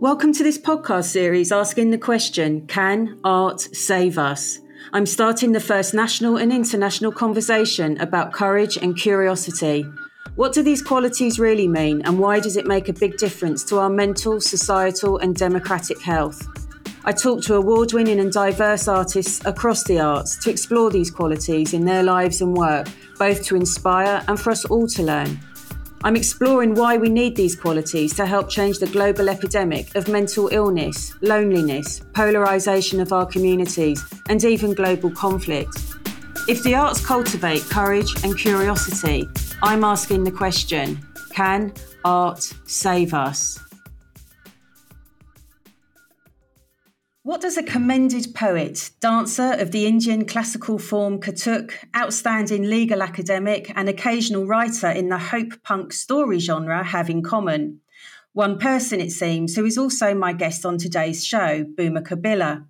Welcome to this podcast series asking the question Can art save us? I'm starting the first national and international conversation about courage and curiosity. What do these qualities really mean, and why does it make a big difference to our mental, societal, and democratic health? I talk to award winning and diverse artists across the arts to explore these qualities in their lives and work, both to inspire and for us all to learn. I'm exploring why we need these qualities to help change the global epidemic of mental illness, loneliness, polarisation of our communities, and even global conflict. If the arts cultivate courage and curiosity, I'm asking the question can art save us? What does a commended poet, dancer of the Indian classical form Kathak, outstanding legal academic, and occasional writer in the hope punk story genre have in common? One person, it seems, who is also my guest on today's show, Bhumika Billa.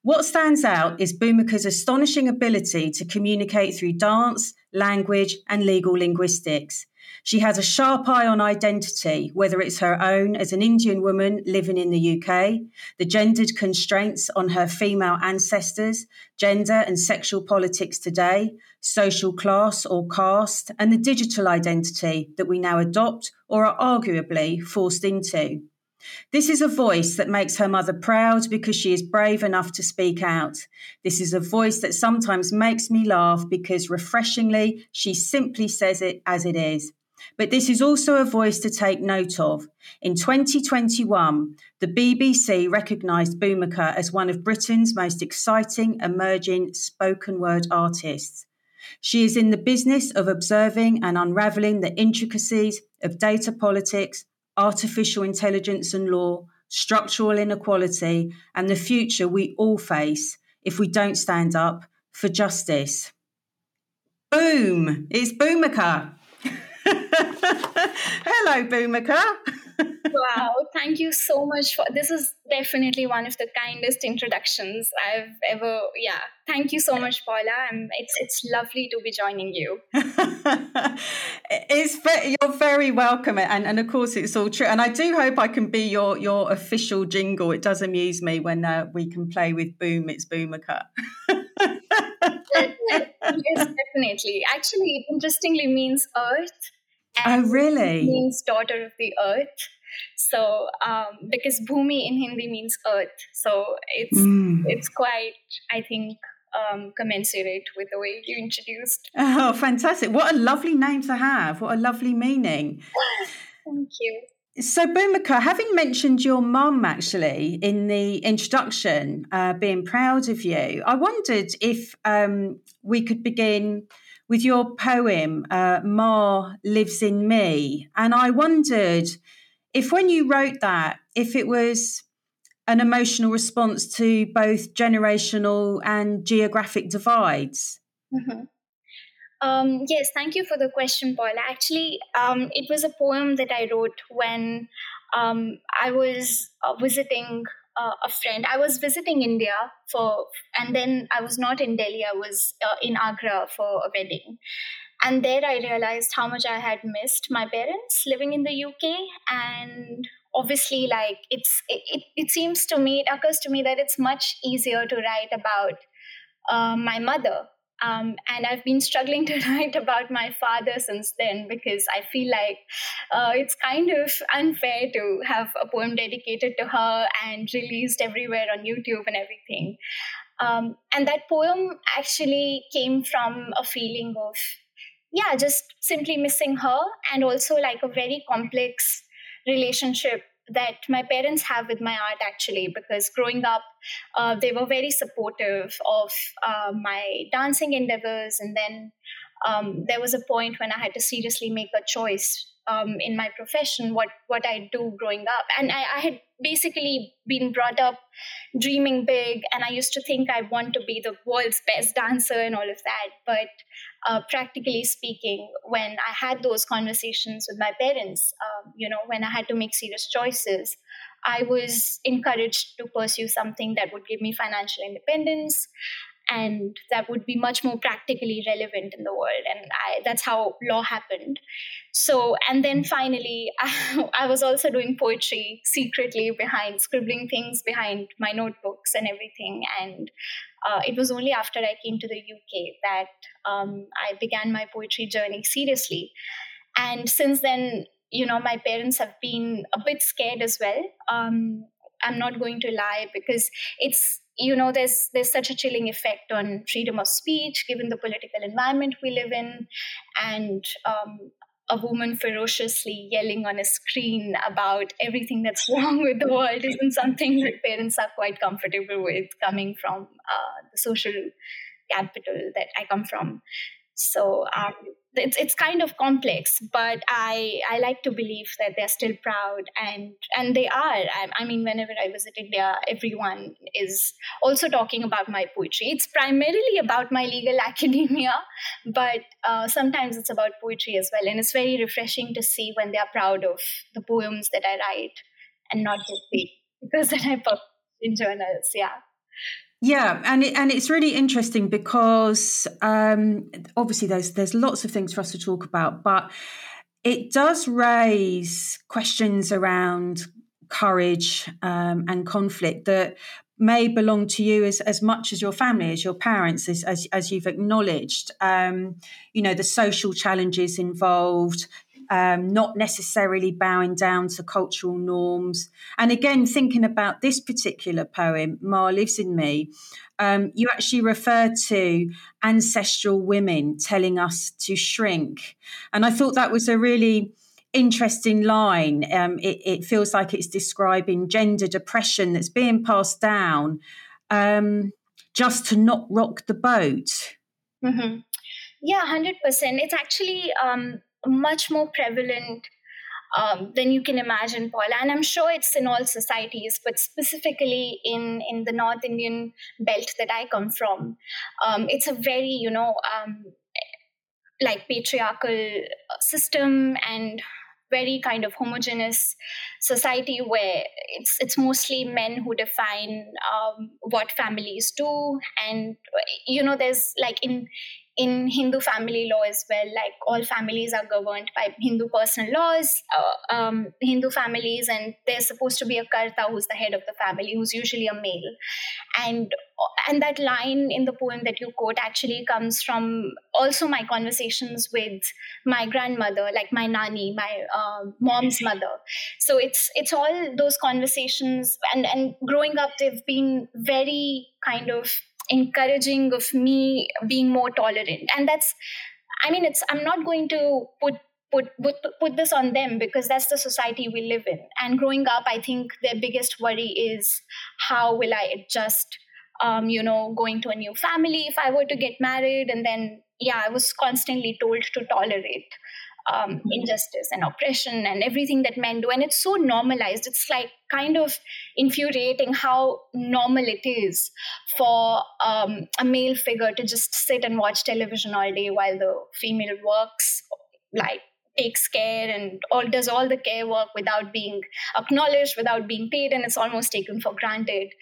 What stands out is Bhumika's astonishing ability to communicate through dance, language, and legal linguistics. She has a sharp eye on identity, whether it's her own as an Indian woman living in the UK, the gendered constraints on her female ancestors, gender and sexual politics today, social class or caste, and the digital identity that we now adopt or are arguably forced into. This is a voice that makes her mother proud because she is brave enough to speak out. This is a voice that sometimes makes me laugh because refreshingly she simply says it as it is. But this is also a voice to take note of. In 2021, the BBC recognised Bhumika as one of Britain's most exciting emerging spoken word artists. She is in the business of observing and unravelling the intricacies of data politics, artificial intelligence and law, structural inequality, and the future we all face if we don't stand up for justice. Boom! It's Bhumika. Hello, Bhumika. wow, thank you so much for this is definitely one of the kindest introductions I've ever yeah. Thank you so much, Paula. I'm, it's it's lovely to be joining you. it's you're very welcome and and of course it's all true and I do hope I can be your your official jingle. It does amuse me when uh, we can play with boom it's Bhumika. yes, definitely. Actually, it interestingly means earth oh, really? Means daughter of the earth. So, um, because Bhumi in Hindi means earth, so it's mm. it's quite, I think, um, commensurate with the way you introduced. Oh, fantastic! What a lovely name to have. What a lovely meaning. Thank you. So, Bhumika, having mentioned your mum actually in the introduction, uh, being proud of you, I wondered if um, we could begin with your poem, uh, Ma Lives in Me. And I wondered if when you wrote that, if it was an emotional response to both generational and geographic divides. Mm-hmm. Um, yes, thank you for the question, Paula. Actually, um, it was a poem that I wrote when um, I was uh, visiting uh, a friend. I was visiting India for, and then I was not in Delhi. I was uh, in Agra for a wedding, and there I realized how much I had missed my parents living in the UK, and obviously, like it's it, it, it seems to me, it occurs to me that it's much easier to write about uh, my mother um, and I've been struggling to write about my father since then because I feel like uh, it's kind of unfair to have a poem dedicated to her and released everywhere on YouTube and everything. Um, and that poem actually came from a feeling of, yeah, just simply missing her and also like a very complex relationship that my parents have with my art actually because growing up uh, they were very supportive of uh, my dancing endeavors and then um, there was a point when i had to seriously make a choice um, in my profession what what I do growing up, and I, I, had basically been brought up dreaming big, and I used to think I want to be the world's best dancer and all of that. But uh, practically speaking, when I had those conversations with my parents, um, you know, when I had to make serious choices, I was encouraged to pursue something that would give me financial independence and that would be much more practically relevant in the world. And I, that's how law happened. So and then finally I, I was also doing poetry secretly behind scribbling things behind my notebooks and everything. And uh, it was only after i came to the uk that um, i began my poetry journey seriously. And since then you know my parents have been a bit scared as well. Um, i'm not going to lie because it's you know there's there's such a chilling effect on freedom of speech given the political environment we live in. And um, a woman ferociously yelling on a screen about everything that's wrong with the world isn't something that parents are quite comfortable with coming from uh, the social capital that I come from. So um, it's it's kind of complex, but I I like to believe that they're still proud and and they are. I, I, mean, whenever I visit India, everyone is also talking about my poetry. It's primarily about my legal academia, but uh, sometimes it's about poetry as well, and it's very refreshing to see when they are proud of the poems that I write and not just the because that I publish in journals. Yeah. Yeah, and it, and it's really interesting because um, obviously there's there's lots of things for us to talk about, but it does raise questions around courage um, and conflict that may belong to you as, as much as your family, as your parents, as, as, as you've acknowledged. Um, you know, the social challenges involved, um, not necessarily bowing down to cultural norms. And again, thinking about this particular poem, Ma Lives in Me, um, you actually refer to ancestral women telling us to shrink. And I thought that was a really interesting line. Um, it, it, feels like it's describing gender depression that's being passed down um, just to not rock the boat. Mm-hmm. Yeah, 100%. It's actually um, much more prevalent um, than you can imagine, Paula. And I'm sure it's in all societies, but specifically in, in the North Indian belt that I come from, um, it's a very, you know, um, like patriarchal system and very kind of homogeneous society where it's it's mostly men who define um, what families do and you know there's like in in Hindu family law as well. Like all families are governed by Hindu personal laws, uh, um, Hindu families, and there's supposed to be a karta who's the head of the family, who's usually a male. And and that line in the poem that you quote actually comes from also my conversations with my grandmother, like my nani, my uh, mom's mother. So it's it's all those conversations, and and growing up, they've been very kind of encouraging of me being more tolerant. And that's i mean it's i'm not going to put put put, put this on them because that's the society we live in. And growing up i think their biggest worry is how will i adjust um, you know going to a new family if i were to get married and then yeah i was constantly told to tolerate um, injustice and oppression and everything that men do. And it's so normalized. It's like kind of infuriating how normal it is for um, a male figure to just sit and watch television all day while the female works, like takes care and all does all the care work without being acknowledged, without being paid, and it's almost taken for granted.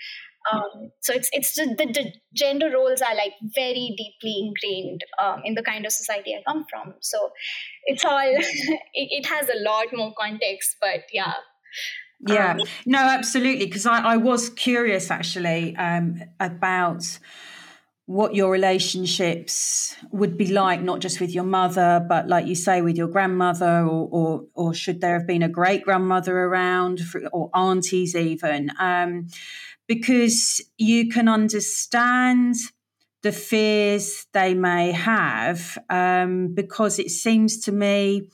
Um, so it's it's the, the, gender roles are like very deeply ingrained um, in the kind of society I come from. So it's all it, it has a lot more context, but yeah. Yeah, um, no, absolutely. Because I, I was curious actually um, about what your relationships would be like, not just with your mother, but like you say, with your grandmother, or or, or should there have been a great grandmother around, for, or aunties even. Um, because you can understand the fears they may have, um, because it seems to me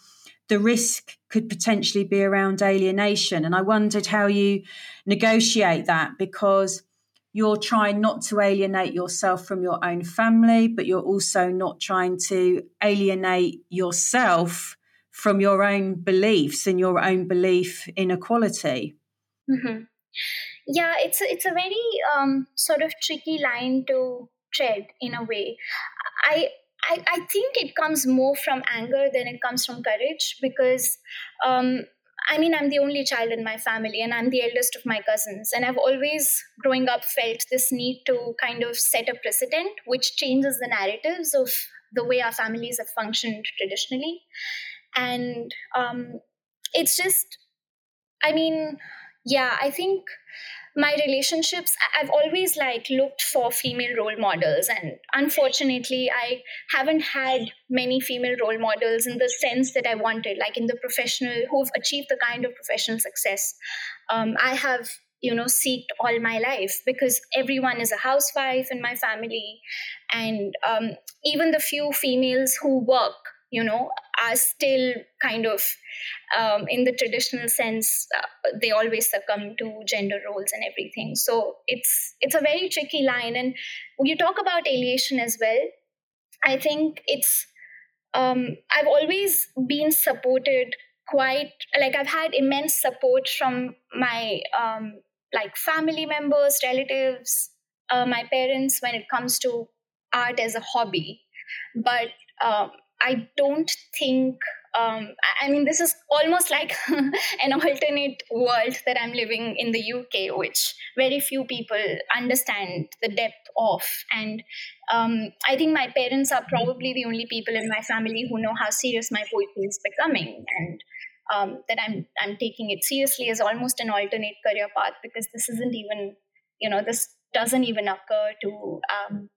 the risk could potentially be around alienation. And I wondered how you negotiate that because you're trying not to alienate yourself from your own family, but you're also not trying to alienate yourself from your own beliefs and your own belief in equality. Mm-hmm yeah it's a, it's a very um, sort of tricky line to tread in a way I, I i think it comes more from anger than it comes from courage because um, I mean, I'm the only child in my family and I'm the eldest of my cousins. And I've always, growing up, felt this need to kind of set a precedent which changes the narratives of the way our families have functioned traditionally. And um, it's just, I mean, yeah, I think my relationships i've always like looked for female role models and unfortunately i haven't had many female role models in the sense that i wanted like in the professional who've achieved the kind of professional success um, i have you know seeked all my life because everyone is a housewife in my family and um, even the few females who work you know are still kind of um, in the traditional sense uh, they always succumb to gender roles and everything. So it's it's a very tricky line. And you talk about alienation as well. I think it's um, i've always been supported quite like i've had immense support from my um, like family members relatives uh, my parents when it comes to art as a hobby. But um, I don't think, um, I mean, this is almost like an alternate world that I'm living in the UK, which very few people understand the depth of. And um, I think my parents are probably the only people in my family who know how serious my poetry is becoming. And um, that I'm I'm taking it seriously as almost an alternate career path because this isn't even you know this doesn't even occur to um,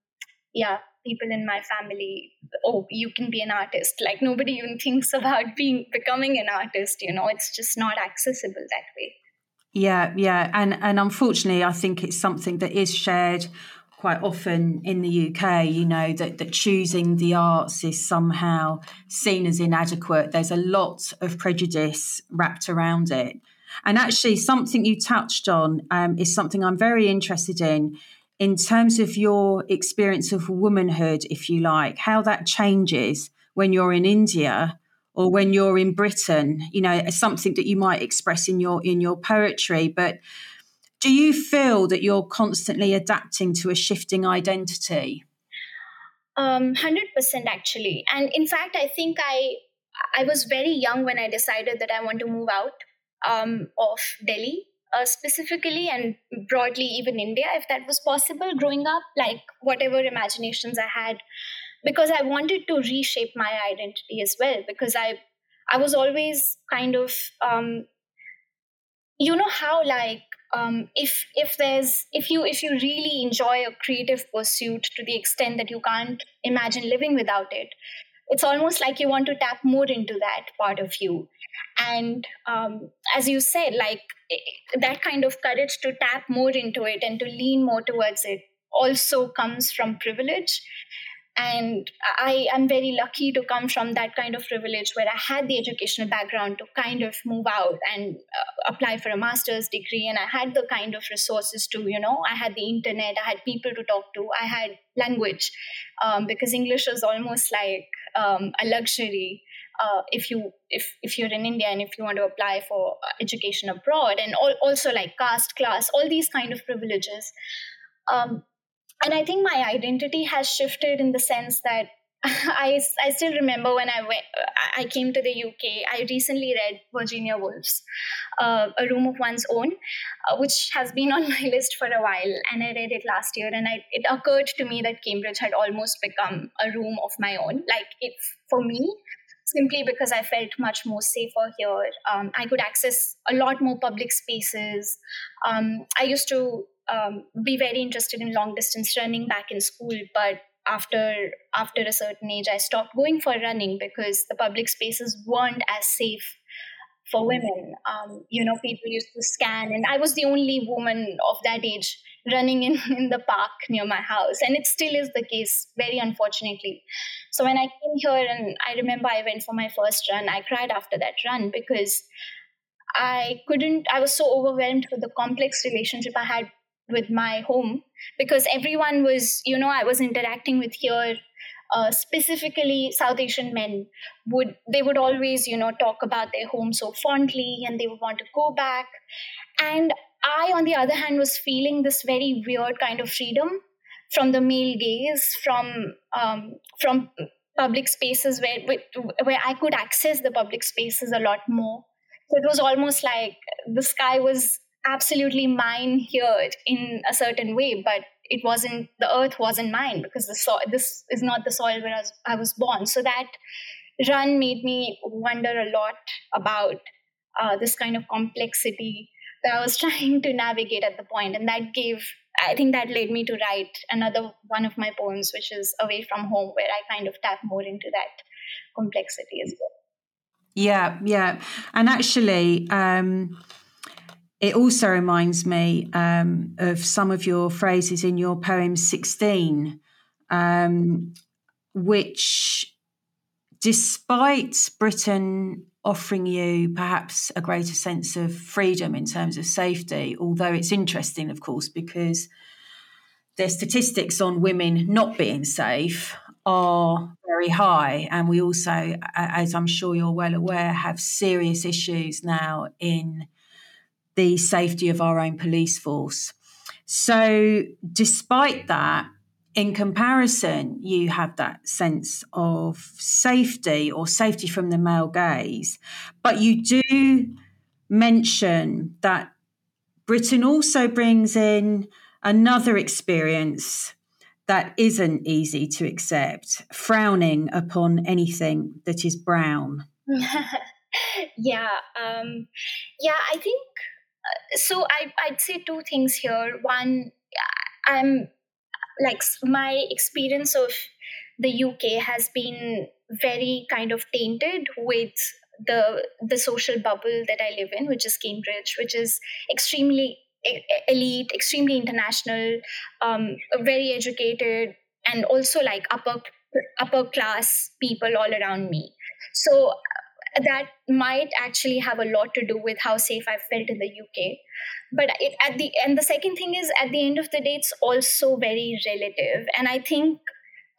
yeah people in my family oh you can be an artist like nobody even thinks about being becoming an artist you know it's just not accessible that way yeah yeah and and unfortunately i think it's something that is shared quite often in the UK, you know, that, that choosing the arts is somehow seen as inadequate. There's a lot of prejudice wrapped around it. And actually, something you touched on um, is something I'm very interested in in terms of your experience of womanhood, if you like, how that changes when you're in India or when you're in Britain, you know, something that you might express in your in your poetry. But do you feel that you're constantly adapting to a shifting identity? Um, hundred percent, actually, and in fact, I think I I was very young when I decided that I want to move out um, of Delhi uh, specifically and broadly even India, if that was possible growing up, like whatever imaginations I had, because I wanted to reshape my identity as well. Because I, I was always kind of, um, you know how like um, if if there's if you if you really enjoy a creative pursuit to the extent that you can't imagine living without it, it's almost like you want to tap more into that part of you. And um, as you said like that kind of courage to tap more into it and to lean more towards it also comes from privilege and i am very lucky to come from that kind of privilege where i had the educational background to kind of move out and uh, apply for a master's degree and i had the kind of resources to you know i had the internet i had people to talk to i had language um, because english is almost like um, a luxury uh, if you if if you're in India and if you want to apply for uh, education abroad, and all, also like caste, class, all these kind of privileges. Um, and I think my identity has shifted in the sense that I, I still remember when I went I came to the UK. I recently read Virginia Woolf's uh, A Room of One's Own, uh, which has been on my list for a while, and I read it last year. And I, it occurred to me that Cambridge had almost become a room of my own. Like for me, simply because I felt much more safer here. Um, I could access a lot more public spaces. Um, I used to um, be very interested in long distance running back in school, but after after a certain age, I stopped going for running because the public spaces weren't as safe for women. Um, you know, people used to scan, and I was the only woman of that age running in, in the park near my house. And it still is the case, very unfortunately. So when I came here, and I remember I went for my first run, I cried after that run because I couldn't, I was so overwhelmed with the complex relationship I had with my home because everyone was, you know, I was interacting with here uh, specifically south asian men would they would always you know talk about their home so fondly and they would want to go back. And i on the other hand was feeling this very weird kind of freedom from the male gaze from um, from public spaces where where i could access the public spaces a lot more. So it was almost like the sky was absolutely mine here in a certain way, but it wasn't the earth wasn't mine because the soil this is not the soil where I was, I was born. So that run made me wonder a lot about uh, this kind of complexity that I was trying to navigate at the point, and that gave I think that led me to write another one of my poems, which is Away from Home, where I kind of tap more into that complexity as well. Yeah, yeah. And actually, um, it also reminds me um, of some of your phrases in your poem 16, um, which, despite Britain offering you perhaps a greater sense of freedom in terms of safety, although it's interesting, of course, because the statistics on women not being safe are very high. And we also, as I'm sure you're well aware, have serious issues now in the safety of our own police force. So, despite that, in comparison, you have that sense of safety or safety from the male gaze. But you do mention that Britain also brings in another experience that isn't easy to accept, frowning upon anything that is brown. yeah, um, yeah, I think so. I, I'd say two things here. One, I'm like my experience of the UK has been very kind of tainted with the the social bubble that I live in, which is Cambridge, which is extremely elite, extremely international, um, very educated, and also like upper upper class people all around me. So that might actually have a lot to do with how safe I felt in the UK. But it, at the and the second thing is at the end of the day, it's also very relative, and I think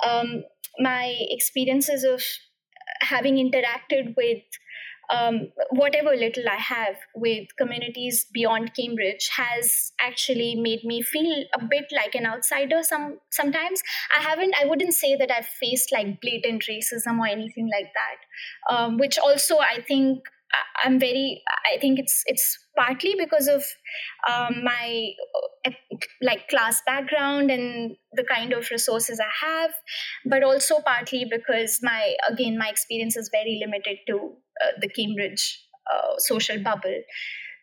um, my experiences of having interacted with um, whatever little I have with communities beyond Cambridge has actually made me feel a bit like an outsider. Some sometimes I haven't. I wouldn't say that I've faced like blatant racism or anything like that. Um, which also I think I'm very. I think it's it's partly because of um, my uh, like class background and the kind of resources I have, but also partly because my again my experience is very limited to uh, the Cambridge uh, social bubble.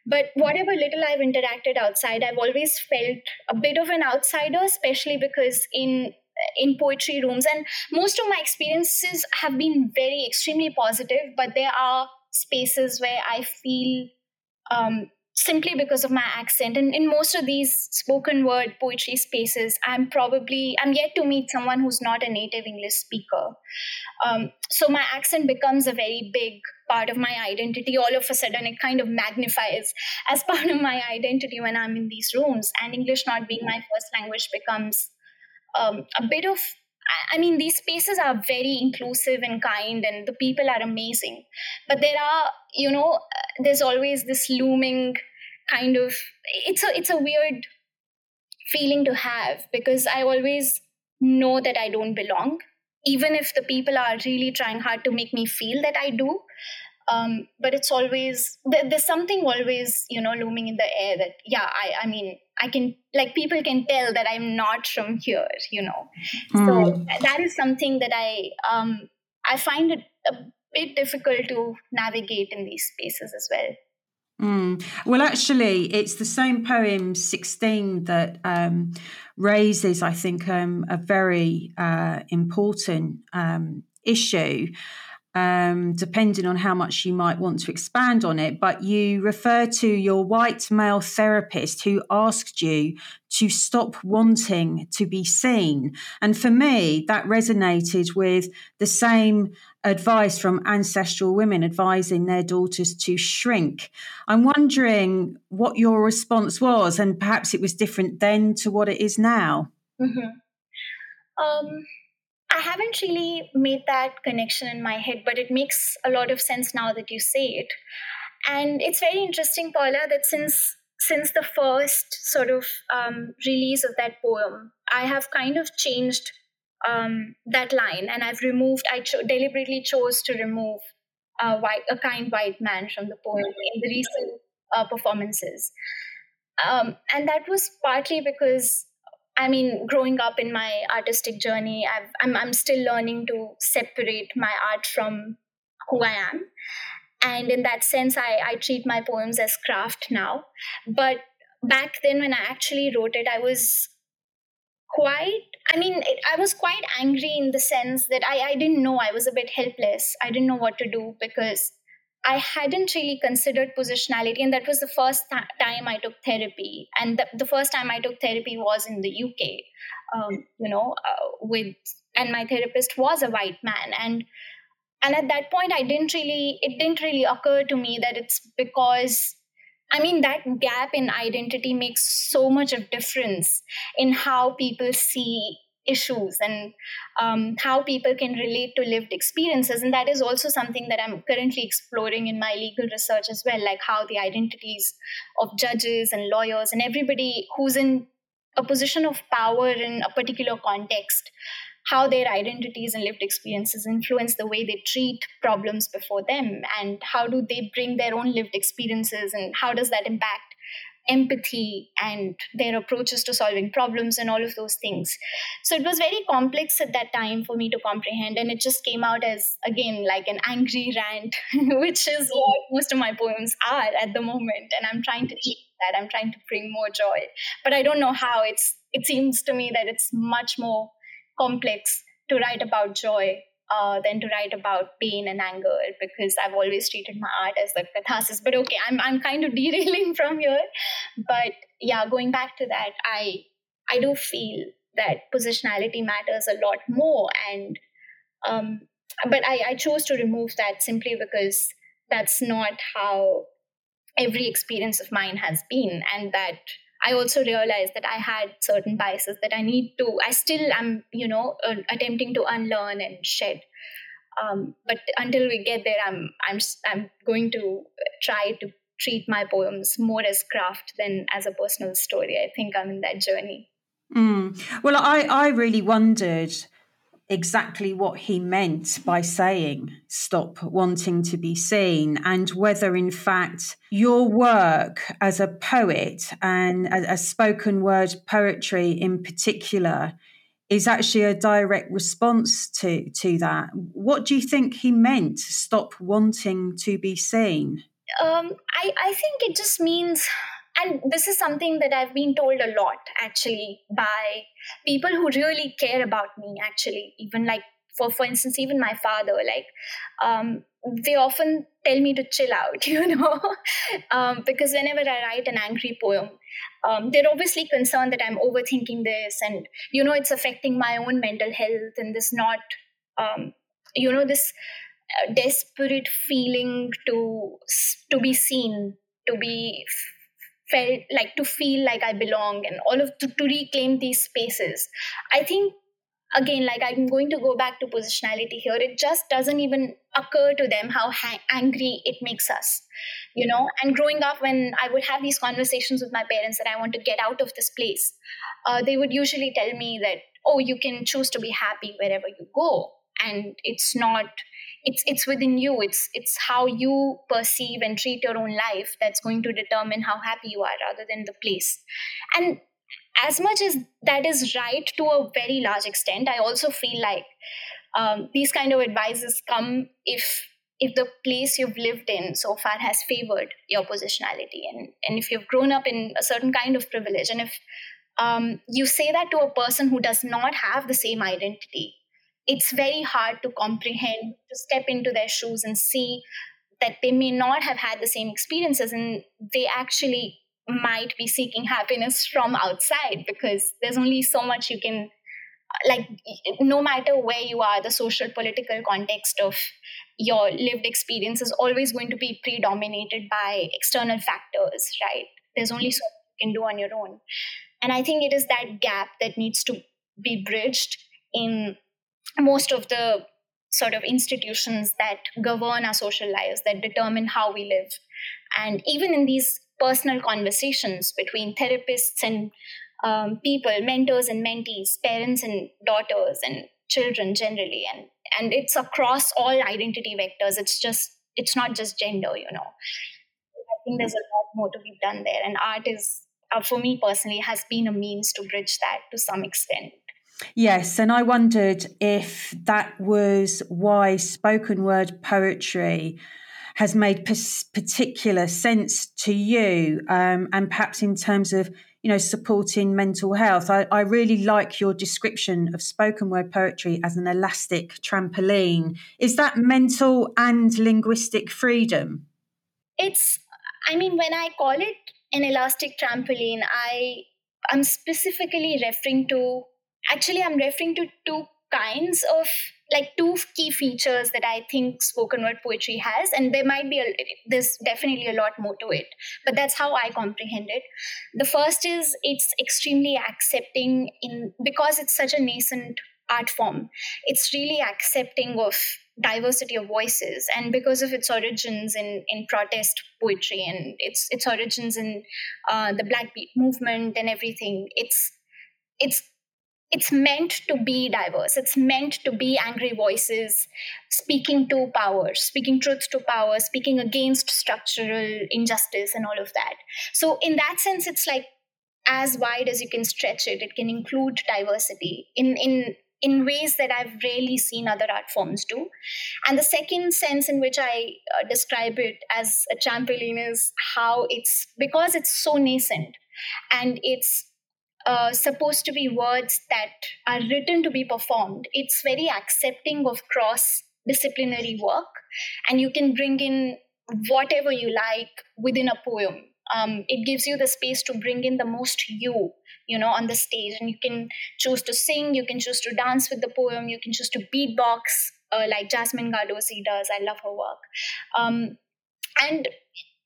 But whatever little I've interacted outside, I've always felt a bit of an outsider, especially because in in poetry rooms and most of my experiences have been very extremely positive but there are spaces where i feel um, simply because of my accent. And in most of these spoken word poetry spaces i'm probably i'm yet to meet someone who's not a native english speaker. Um, so my accent becomes a very big part of my identity. All of a sudden it kind of magnifies as part of my identity when i'm in these rooms. And english not being my first language becomes um, a bit of I mean, these spaces are very inclusive and kind, and the people are amazing. But there are, you know, there's always this looming kind of it's a it's a weird feeling to have because I always know that I don't belong, even if the people are really trying hard to make me feel that I do. Um, but it's always there's something always you know looming in the air that yeah I I mean I can like people can tell that I'm not from here you know mm. so hmm. that is something that I um I find it a bit difficult to navigate in these spaces as well. Mm. Well, actually, it's the same poem 16 that um, raises, I think, um, a very uh, important um, issue um, depending on how much you might want to expand on it. But you refer to your white male therapist who asked you to stop wanting to be seen. And for me, that resonated with the same advice from ancestral women advising their daughters to shrink. I'm wondering what your response was, and perhaps it was different then to what it is now. Mm-hmm. Um, I haven't really made that connection in my head, but it makes a lot of sense now that you say it. And it's very interesting, Paula, that since since the first sort of um, release of that poem, I have kind of changed um, that line, and I've removed. I cho- deliberately chose to remove white, a kind white man from the poem in the recent uh, performances. Um, and that was partly because I mean, growing up in my artistic journey, i am I'm, I'm still learning to separate my art from who I am. And in that sense, I, I treat my poems as craft now. But back then, when I actually wrote it, I was quite, I mean, it, I was quite angry in the sense that I, I didn't know, I was a bit helpless. I didn't know what to do because I hadn't really considered positionality, and that was the first th- time I took therapy. And the, the, first time I took therapy was in the UK, um, you know, uh, with and my therapist was a white man, and and at that point, I didn't really, it didn't really occur to me that it's because I mean, that gap in identity makes so much of difference in how people see issues and um, how people can relate to lived experiences. And that is also something that I'm currently exploring in my legal research as well, like how the identities of judges and lawyers and everybody who's in a position of power in a particular context how their identities and lived experiences influence the way they treat problems before them and how do they bring their own lived experiences and how does that impact empathy and their approaches to solving problems and all of those things. So it was very complex at that time for me to comprehend. And it just came out as, again, like an angry rant, which is what most of my poems are at the moment. And I'm trying to keep that. I'm trying to bring more joy. But I don't know how. It's it seems to me that it's much more complex to write about joy uh, than to write about pain and anger because I've always treated my art as the catharsis. But okay, I'm I'm kind of derailing from here. But yeah, going back to that, I I do feel that positionality matters a lot more, and um, but I, I chose to remove that simply because that's not how every experience of mine has been, and that I also realized that I had certain biases that I need to, I still am, you know, uh, attempting to unlearn and shed. Um, but until we get there, I'm, I'm, I'm going to try to treat my poems more as craft than as a personal story. I think I'm in that journey. Mm. Well, I, I really wondered exactly what he meant by saying stop wanting to be seen and whether in fact your work as a poet and a, spoken word poetry in particular is actually a direct response to to that. What do you think he meant stop wanting to be seen um, I, I think it just means and this is something that I've been told a lot actually by people who really care about me, actually, even like for for instance, even my father, like um, they often tell me to chill out, you know, um, because whenever I write an angry poem, um, they're obviously concerned that I'm overthinking this, and you know, it's affecting my own mental health, and this not, um, you know, this uh, desperate feeling to to be seen, to be felt like to feel like I belong and all of to, to reclaim these spaces. I think again like i'm going to go back to positionality here. It just doesn't even occur to them how ha- angry it makes us you know? And growing up when i would have these conversations with my parents that i want to get out of this place uh, they would usually tell me that oh you can choose to be happy wherever you go and it's not it's it's within you. It's it's how you perceive and treat your own life that's going to determine how happy you are rather than the place. And as much as that is right to a very large extent i also feel like um, these kind of advices come if if the place you've lived in so far has favored your positionality and and if you've grown up in a certain kind of privilege and if um, you say that to a person who does not have the same identity it's very hard to comprehend, to step into their shoes and see that they may not have had the same experiences and they actually might be seeking happiness from outside because there's only so much you can like no matter where you are the social political context of your lived experience is always going to be predominated by external factors right? There's only so much you can do on your own. And i think it is that gap that needs to be bridged in most of the sort of institutions that govern our social lives, that determine how we live. And even in these personal conversations between therapists and um, people, mentors and mentees, parents and daughters, and children generally, and and it's across all identity vectors. It's just it's not just gender you know i think there's a lot more to be done there and art is uh, for me personally has been a means to bridge that to some extent Yes, and I wondered if that was why spoken word poetry has made particular sense to you, um, and perhaps in terms of you know supporting mental health. I, I really like your description of spoken word poetry as an elastic trampoline. Is that mental and linguistic freedom? It's. I mean, when I call it an elastic trampoline, I I'm specifically referring to. Actually, I'm referring to two kinds of like two key features that I think spoken word poetry has, and there might be a there's definitely a lot more to it, but that's how I comprehend it. The first is it's extremely accepting in because it's such a nascent art form. It's really accepting of diversity of voices, and because of its origins in in protest poetry and its its origins in uh, the Black Beat movement and everything, it's it's it's meant to be diverse. It's meant to be angry voices speaking to power speaking truth to power speaking against structural injustice and all of that. So in that sense it's like as wide as you can stretch it. It can include diversity in in in ways that I've rarely seen other art forms do. And the second sense in which I uh, describe it as a trampoline is how it's because it's so nascent and it's uh, supposed to be words that are written to be performed. It's very accepting of cross disciplinary work, and you can bring in whatever you like within a poem. Um, it gives you the space to bring in the most you, you know, on the stage, and you can choose to sing, you can choose to dance with the poem, you can choose to beatbox, uh, like Jasmine Gardosi does. I love her work, um, and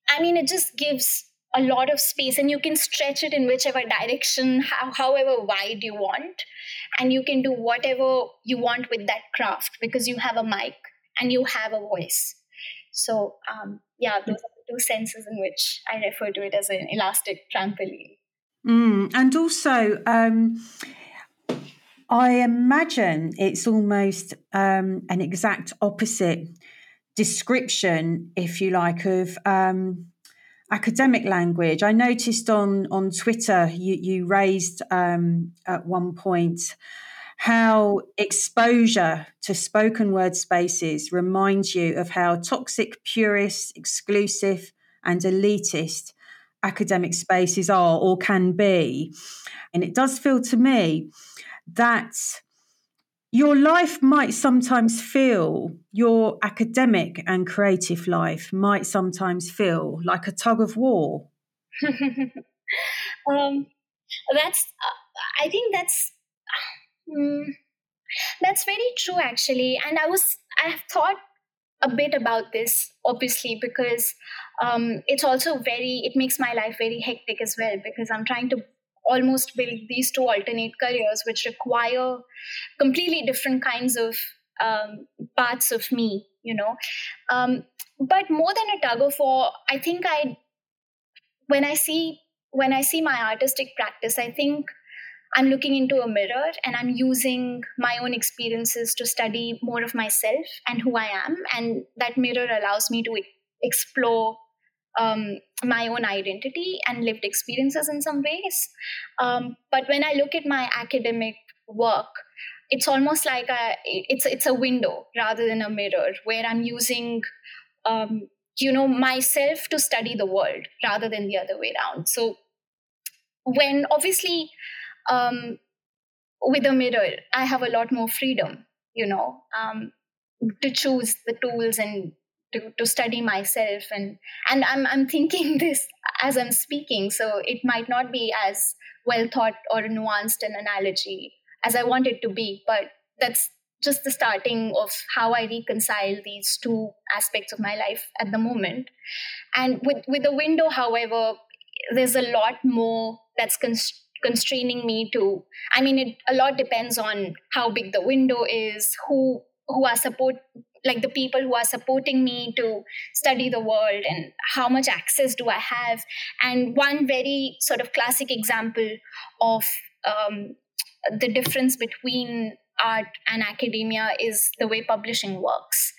I mean, it just gives a lot of space and you can stretch it in whichever direction how, however wide you want and you can do whatever you want with that craft because you have a mic and you have a voice. So um, yeah those are the two senses in which i refer to it as an elastic trampoline. Mm, and also um, i imagine it's almost um, an exact opposite description if you like of um, academic language. I noticed on on Twitter you, you raised um, at one point how exposure to spoken word spaces reminds you of how toxic, purist, exclusive, and elitist academic spaces are or can be. And it does feel to me that your life might sometimes feel, your academic and creative life might sometimes feel like a tug of war. um, that's, uh, I think that's, um, that's very true actually. And I was, I have thought a bit about this obviously because um, it's also very it makes my life very hectic as well because i'm trying to almost build these two alternate careers which require completely different kinds of um, parts of me you know? Um, but more than a tug of war i think i when i see when i see my artistic practice i think i'm looking into a mirror and i'm using my own experiences to study more of myself and who i am. And that mirror allows me to explore um, my own identity and lived experiences in some ways. Um, but when I look at my academic work, it's almost like a, it's it's a window rather than a mirror where I'm using um, you know myself to study the world rather than the other way around. So when obviously um, with a mirror, I have a lot more freedom, you know, um, to choose the tools and to, to study myself and and I'm I'm thinking this as I'm speaking, so it might not be as well thought or nuanced an analogy as I want it to be, but that's just the starting of how I reconcile these two aspects of my life at the moment. And with with the window, however, there's a lot more that's const- constraining me to. I mean, it a lot depends on how big the window is, who who are support like the people who are supporting me to study the world and how much access do i have and one very sort of classic example of um, the difference between art and academia is the way publishing works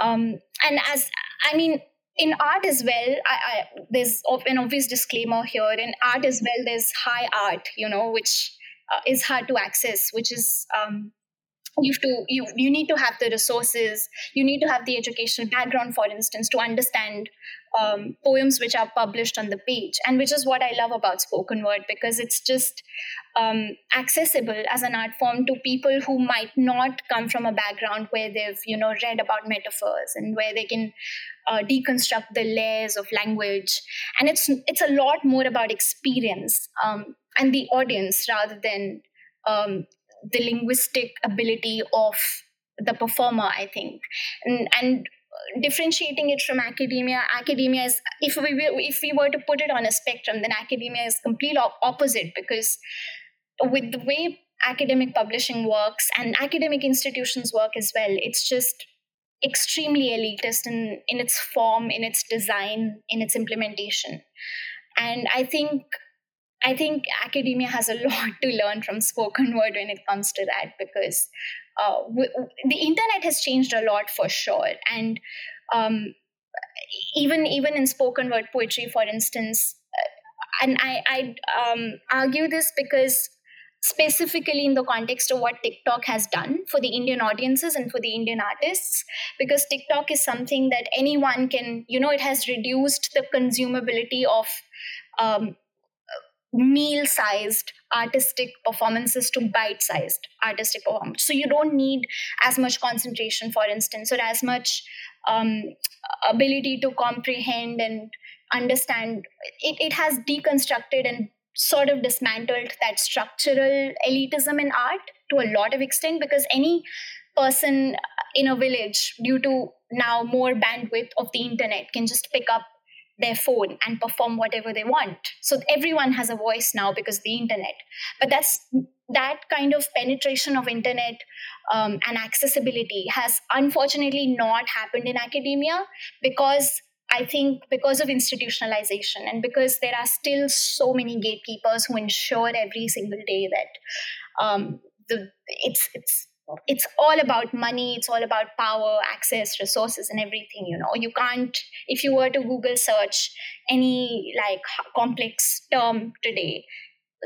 um, and as I mean, in art as well, I, I, there's an obvious disclaimer here. In art as well, there's high art, you know, which uh, is hard to access, which is um, you have to you you need to have the resources you need to have the educational background for instance to understand um, poems which are published on the page and which is what i love about spoken word because it's just um, accessible as an art form to people who might not come from a background where they've you know read about metaphors and where they can uh, deconstruct the layers of language. And it's it's a lot more about experience um, and the audience rather than um, the linguistic ability of the performer i think. And, and differentiating it from academia academia is if we were, if we were to put it on a spectrum then academia is complete opposite because with the way academic publishing works and academic institutions work as well it's just extremely elitist in, in its form in its design in its implementation. And i think I think academia has a lot to learn from spoken word when it comes to that because uh, w- the internet has changed a lot for sure, and um, even even in spoken word poetry, for instance, uh, and I I um, argue this because specifically in the context of what TikTok has done for the Indian audiences and for the Indian artists, because TikTok is something that anyone can, you know, it has reduced the consumability of um, meal sized artistic performances to bite sized artistic performance. So you don't need as much concentration, for instance, or as much um, ability to comprehend and understand. It, it has deconstructed and sort of dismantled that structural elitism in art to a lot of extent because any person in a village due to now more bandwidth of the internet can just pick up their phone and perform whatever they want. So everyone has a voice now because the internet. But that's that kind of penetration of internet um, and accessibility has unfortunately not happened in academia because I think because of institutionalization and because there are still so many gatekeepers who ensure every single day that um, the it's it's it's all about money it's all about power access resources and everything you know. You can't if you were to google search any like complex term today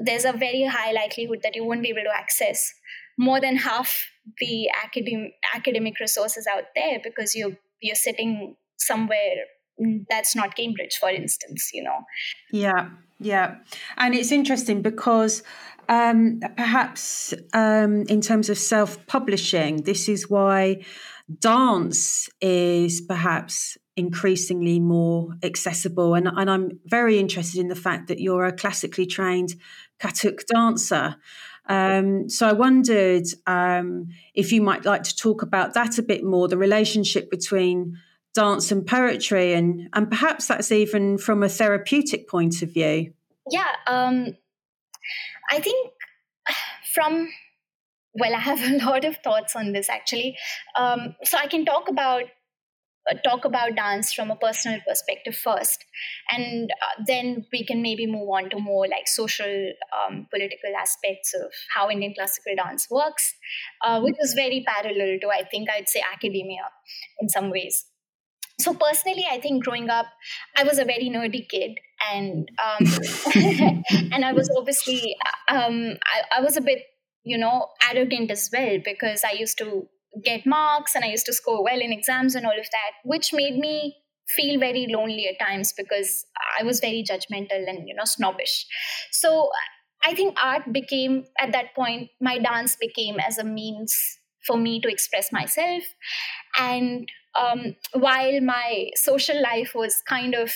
there's a very high likelihood that you won't be able to access more than half the academic academic resources out there because you you're sitting somewhere mm, that's not cambridge for instance you know. Yeah yeah and it's interesting because um, perhaps um, in terms of self publishing, this is why dance is perhaps increasingly more accessible. And, and I'm very interested in the fact that you're a classically trained Kathak dancer. Um, so I wondered um, if you might like to talk about that a bit more the relationship between dance and poetry, and, and perhaps that's even from a therapeutic point of view. Yeah, um, I think from well, I have a lot of thoughts on this actually. Um, so I can talk about uh, talk about dance from a personal perspective first, and uh, then we can maybe move on to more like social, um, political aspects of how Indian classical dance works, uh, which is very parallel to I think I'd say academia in some ways so personally i think growing up i was a very nerdy kid and um, and i was obviously um, I, I was a bit you know arrogant as well because i used to get marks and i used to score well in exams and all of that which made me feel very lonely at times because i was very judgmental and you know snobbish. So i think art became at that point my dance became as a means for me to express myself. And um, while my social life was kind of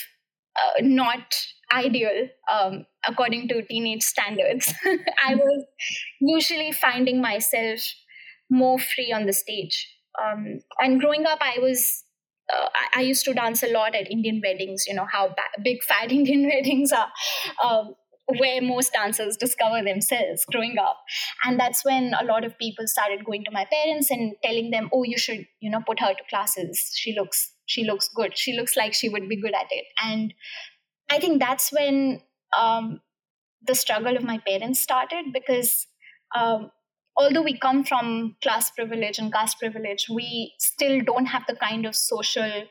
uh, not ideal um, according to teenage standards, I was usually finding myself more free on the stage. Um, and growing up, I was uh, I, used to dance a lot at Indian weddings. You know how ba- big fat Indian weddings are. Um, where most dancers discover themselves growing up. And that's when a lot of people started going to my parents and telling them oh you should you know put her to classes. She looks she looks good. She looks like she would be good at it. And i think that's when um, the struggle of my parents started because um, although we come from class privilege and caste privilege we still don't have the kind of social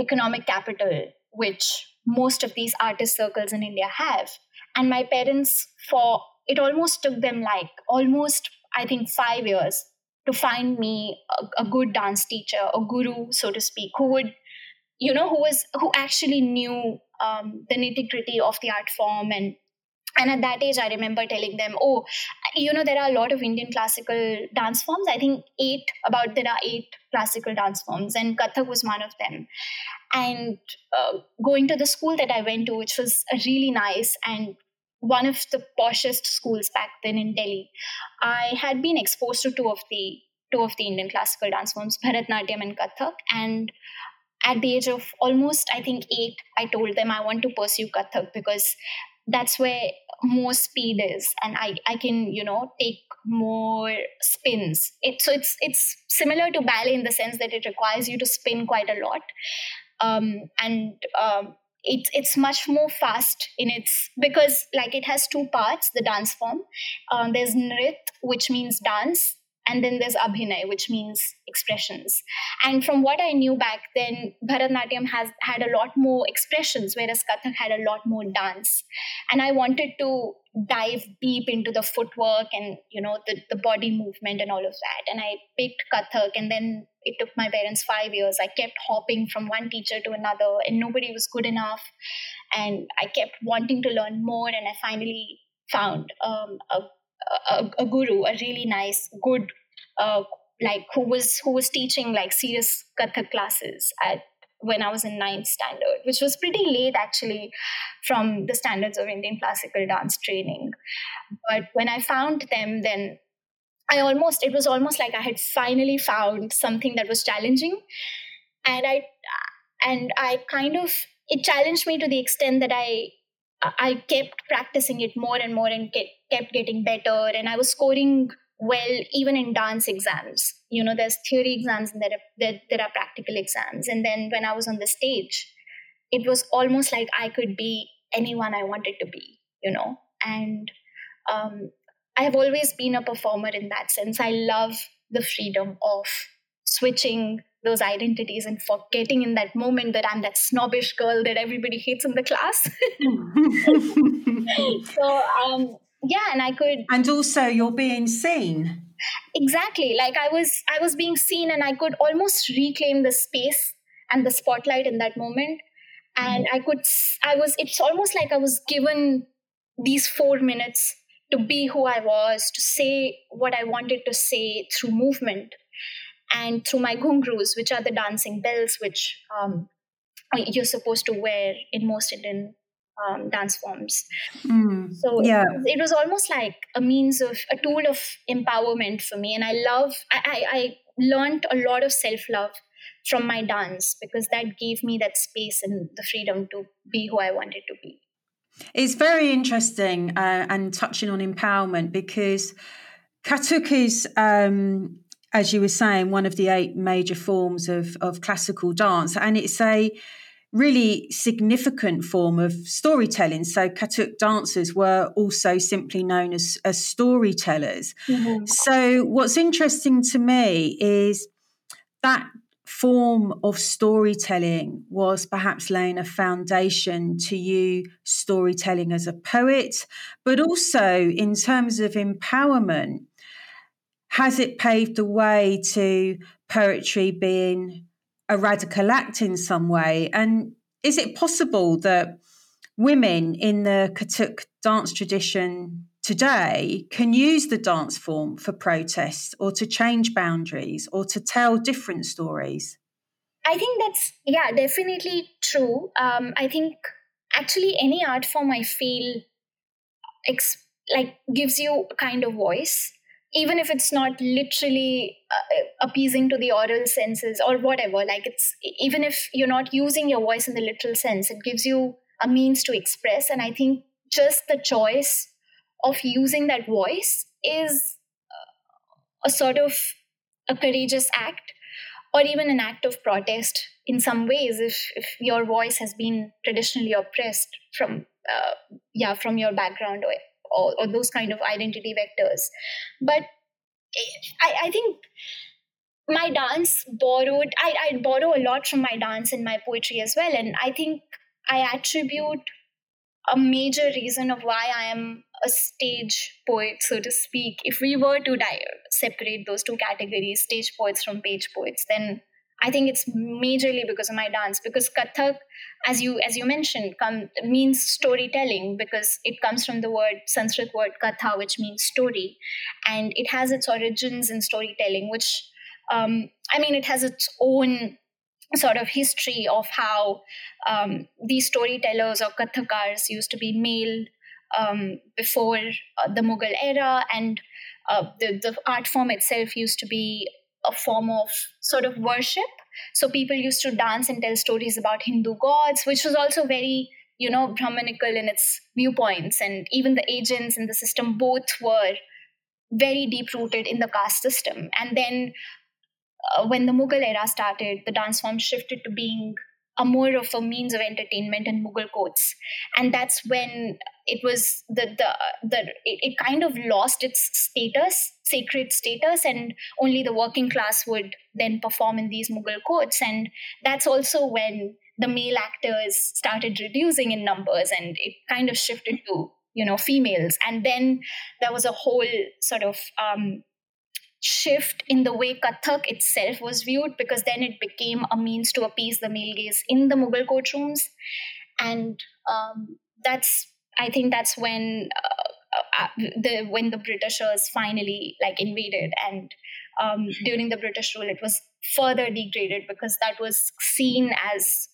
economic capital which most of these artist circles in India have. And my parents, for it almost took them like almost, I think, five years to find me a, a good dance teacher, a guru, so to speak, who would, you know, who was who actually knew um, the nitty gritty of the art form. And and at that age i remember telling them oh you know there are a lot of indian classical dance forms. I think eight about there are eight classical dance forms. And kathak was one of them and uh, going to the school that i went to which was really nice and one of the poshest schools back then in delhi i had been exposed to two of the two of the indian classical dance forms bharatnatyam and kathak and at the age of almost i think 8 i told them i want to pursue kathak because that's where more speed is and i i can you know take more spins. It so it's it's similar to ballet in the sense that it requires you to spin quite a lot um, and um, it's it's much more fast in its because like it has two parts the dance form. Um, there's nrit which means dance and then there's abhinay which means expressions. And from what i knew back then bharatnatyam has had a lot more expressions whereas kathak had a lot more dance. And i wanted to dive deep into the footwork and you know the, the body movement and all of that. And i picked kathak and then it took my parents five years. I kept hopping from one teacher to another and nobody was good enough. And i kept wanting to learn more and i finally found um, a a, a, guru, a really nice, good, uh, like who was who was teaching like serious Kathak classes at when I was in ninth standard, which was pretty late actually from the standards of Indian classical dance training. But when I found them, then I almost it was almost like I had finally found something that was challenging, and I and I kind of it challenged me to the extent that I I kept practicing it more and more and kept getting better. And I was scoring well even in dance exams. You know, there's theory exams and there are, there, there are practical exams. And then when I was on the stage, it was almost like I could be anyone I wanted to be, you know. And um, I have always been a performer in that sense. I love the freedom of switching those identities and forgetting in that moment that I'm that snobbish girl that everybody hates in the class. so, um, yeah, and I could. And also, you're being seen. Exactly, like I was, I was being seen, and I could almost reclaim the space and the spotlight in that moment. And I could, I was. It's almost like I was given these four minutes to be who I was, to say what I wanted to say through movement and through my ghungroos, which are the dancing bells which um, you're supposed to wear in most Indian um, dance forms. Mm, so yeah. it, was almost like a means of a tool of empowerment for me, and I love. I, I, I learned a lot of self love from my dance because that gave me that space and the freedom to be who I wanted to be. It's very interesting uh, and touching on empowerment because Kathak is um, as you were saying, one of the eight major forms of, of classical dance. And it's a really significant form of storytelling. So Kathak dancers were also simply known as, as storytellers. Mm-hmm. So what's interesting to me is that form of storytelling was perhaps laying a foundation to you storytelling as a poet, but also in terms of empowerment has it paved the way to poetry being a radical act in some way? And is it possible that women in the Kathak dance tradition today can use the dance form for protest or to change boundaries or to tell different stories? I think that's, yeah, definitely true. Um, I think actually any art form I feel like gives you a kind of voice even if it's not literally uh, appeasing to the oral senses or whatever like it's even if you're not using your voice in the literal sense it gives you a means to express. And i think just the choice of using that voice is uh, a sort of a courageous act or even an act of protest in some ways if, if your voice has been traditionally oppressed from uh, yeah from your background or or, or those kind of identity vectors. But eh, I, I think my dance borrowed I, I borrow a lot from my dance and my poetry as well. And i think i attribute a major reason of why i am a stage poet so to speak. If we were to di- separate those two categories stage poets from page poets then i think it's majorly because of my dance because kathak as you as you mentioned come, means storytelling because it comes from the word sanskrit word katha which means story and it has its origins in storytelling which um, I mean, it has its own sort of history of how um, these storytellers or kathakars used to be male um, before uh, the Mughal era, and uh, the, the art form itself used to be a form of sort of worship. So people used to dance and tell stories about Hindu gods, which was also very, you know, Brahmanical in its viewpoints. And even the agents in the system both were very deep rooted in the caste system. And then uh, when the Mughal era started, the dance form shifted to being a more of a means of entertainment in Mughal courts, and that's when it was the the the it, it kind of lost its status, sacred status, and only the working class would then perform in these Mughal courts, and that's also when the male actors started reducing in numbers, and it kind of shifted to you know females, and then there was a whole sort of um, shift in the way Kathak itself was viewed because then it became a means to appease the male gaze in the Mughal courtrooms. And um, that's, I think that's when. Uh, uh, the when the Britishers finally like invaded and um, during the British rule it was further degraded because that was seen as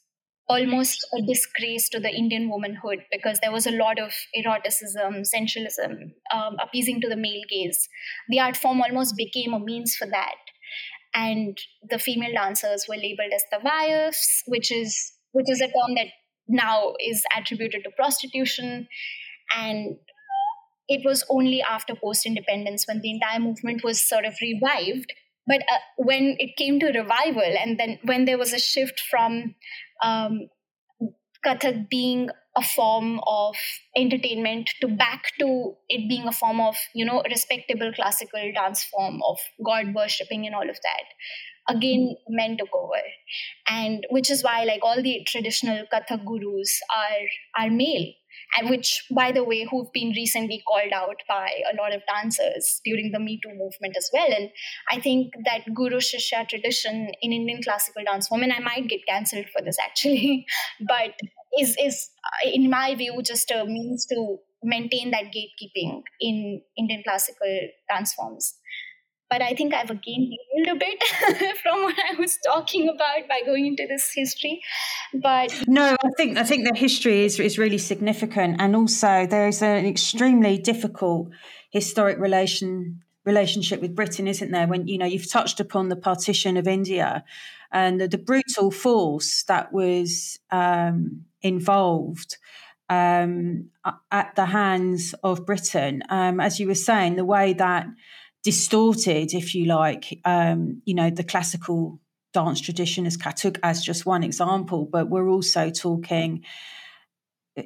almost a disgrace to the Indian womanhood because there was a lot of eroticism, sensualism, um, appeasing to the male gaze. The art form almost became a means for that. And the female dancers were labeled as tawaifs, which is which is a term that now is attributed to prostitution. And it was only after post independence when the entire movement was sort of revived but uh, when it came to revival and then when there was a shift from um, Kathak being a form of entertainment to back to it being a form of, you know, respectable classical dance form of God worshipping and all of that. Again, men took over. And which is why like all the traditional Kathak gurus are are male and which, by the way, who've been recently called out by a lot of dancers during the Me Too movement as well. And I think that Guru Shishya tradition in Indian classical dance and I might get cancelled for this actually, but is is uh, in my view just a means to maintain that gatekeeping in Indian classical dance forms but I think I've again derailed a bit from what I was talking about by going into this history. But no, I think I think the history is is really significant, and also there is an extremely difficult historic relation relationship with Britain, isn't there? When you know you've touched upon the partition of India and the, the brutal force that was um, involved um, at the hands of Britain, um, as you were saying, the way that distorted, if you like, um, you know, the classical dance tradition as Kathak as just one example, but we're also talking,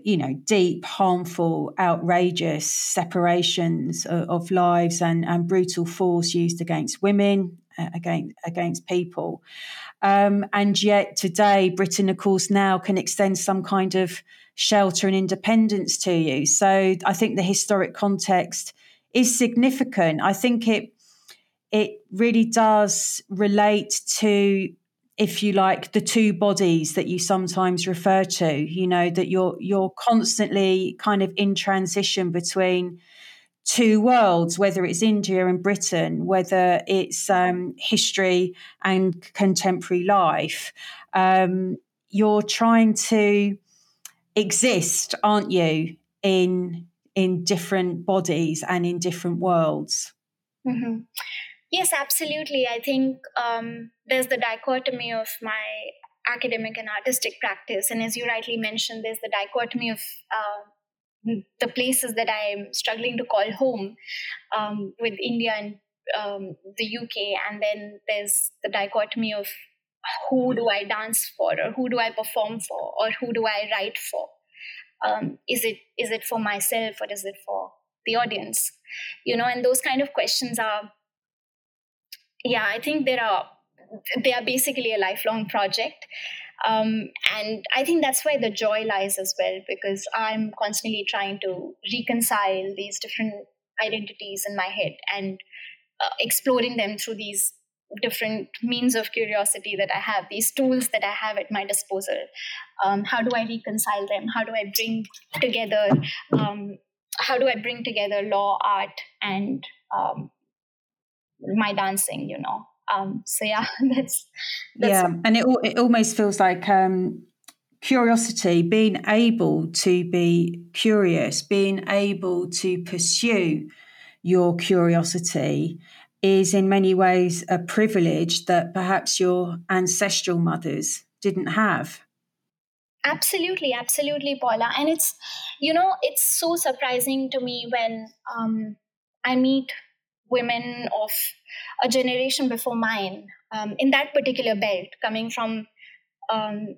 you know, deep, harmful, outrageous separations of, of lives and, and brutal force used against women, uh, against against people. Um, and yet today, Britain, of course, now can extend some kind of shelter and independence to you. So I think the historic context is significant. I think it it really does relate to if you like the two bodies that you sometimes refer to you know that you're you're constantly kind of in transition between two worlds whether it's india and britain whether it's um, history and contemporary life um, you're trying to exist aren't you in in different bodies and in different worlds. Mm-hmm. Yes, absolutely. I think um, there's the dichotomy of my academic and artistic practice. And as you rightly mentioned, there's the dichotomy of uh, the places that I'm struggling to call home um, with India and um, the UK. And then there's the dichotomy of who do I dance for, or who do I perform for, or who do I write for um, is it is it for myself or is it for the audience you know and those kind of questions are yeah i think there are they are basically a lifelong project. Um, and I think that's where the joy lies as well, because I'm constantly trying to reconcile these different identities in my head and uh, exploring them through these different means of curiosity that I have, these tools that I have at my disposal. Um, how do I reconcile them? How do I bring together? Um, how do I bring together law, art, and um, my dancing? You know. Um, so yeah, that's, that's yeah, and it it almost feels like um, curiosity, being able to be curious, being able to pursue your curiosity is in many ways a privilege that perhaps your ancestral mothers didn't have. Absolutely, absolutely, Paula. And it's, you know, it's so surprising to me when um, I meet women of a generation before mine um, in that particular belt, coming from, um,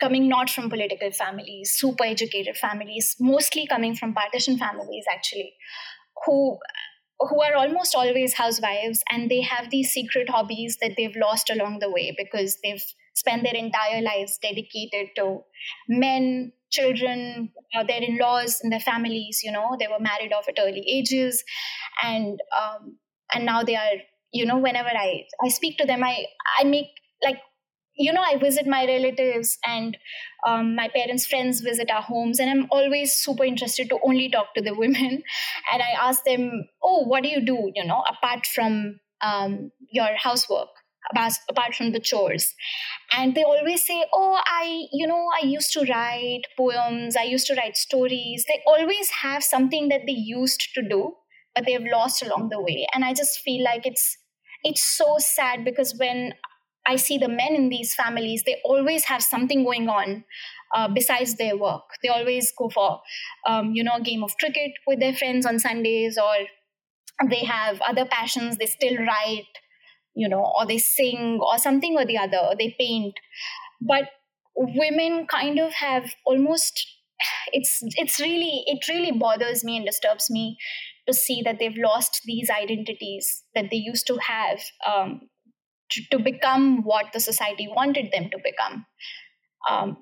coming not from political families, super educated families, mostly coming from partition families, actually, who who are almost always housewives and they have these secret hobbies that they've lost along the way because they've spent their entire lives dedicated to men children uh, their in-laws and their families you know they were married off at early ages and um, and now they are you know whenever i i speak to them i i make like you know i visit my relatives and um, my parents friends visit our homes and i'm always super interested to only talk to the women. And i ask them oh what do you do you know apart from um, your housework apart from the chores? And they always say oh i you know i used to write poems i used to write stories. They always have something that they used to do but they've lost along the way. And i just feel like it's it's so sad because when I see the men in these families, they always have something going on uh, besides their work. They always go for, um, you know, a game of cricket with their friends on Sundays, or they have other passions. They still write, you know, or they sing, or something or the other, or they paint. But women kind of have almost. It's it's really it really bothers me and disturbs me to see that they've lost these identities that they used to have um, to, become what the society wanted them to become. Um,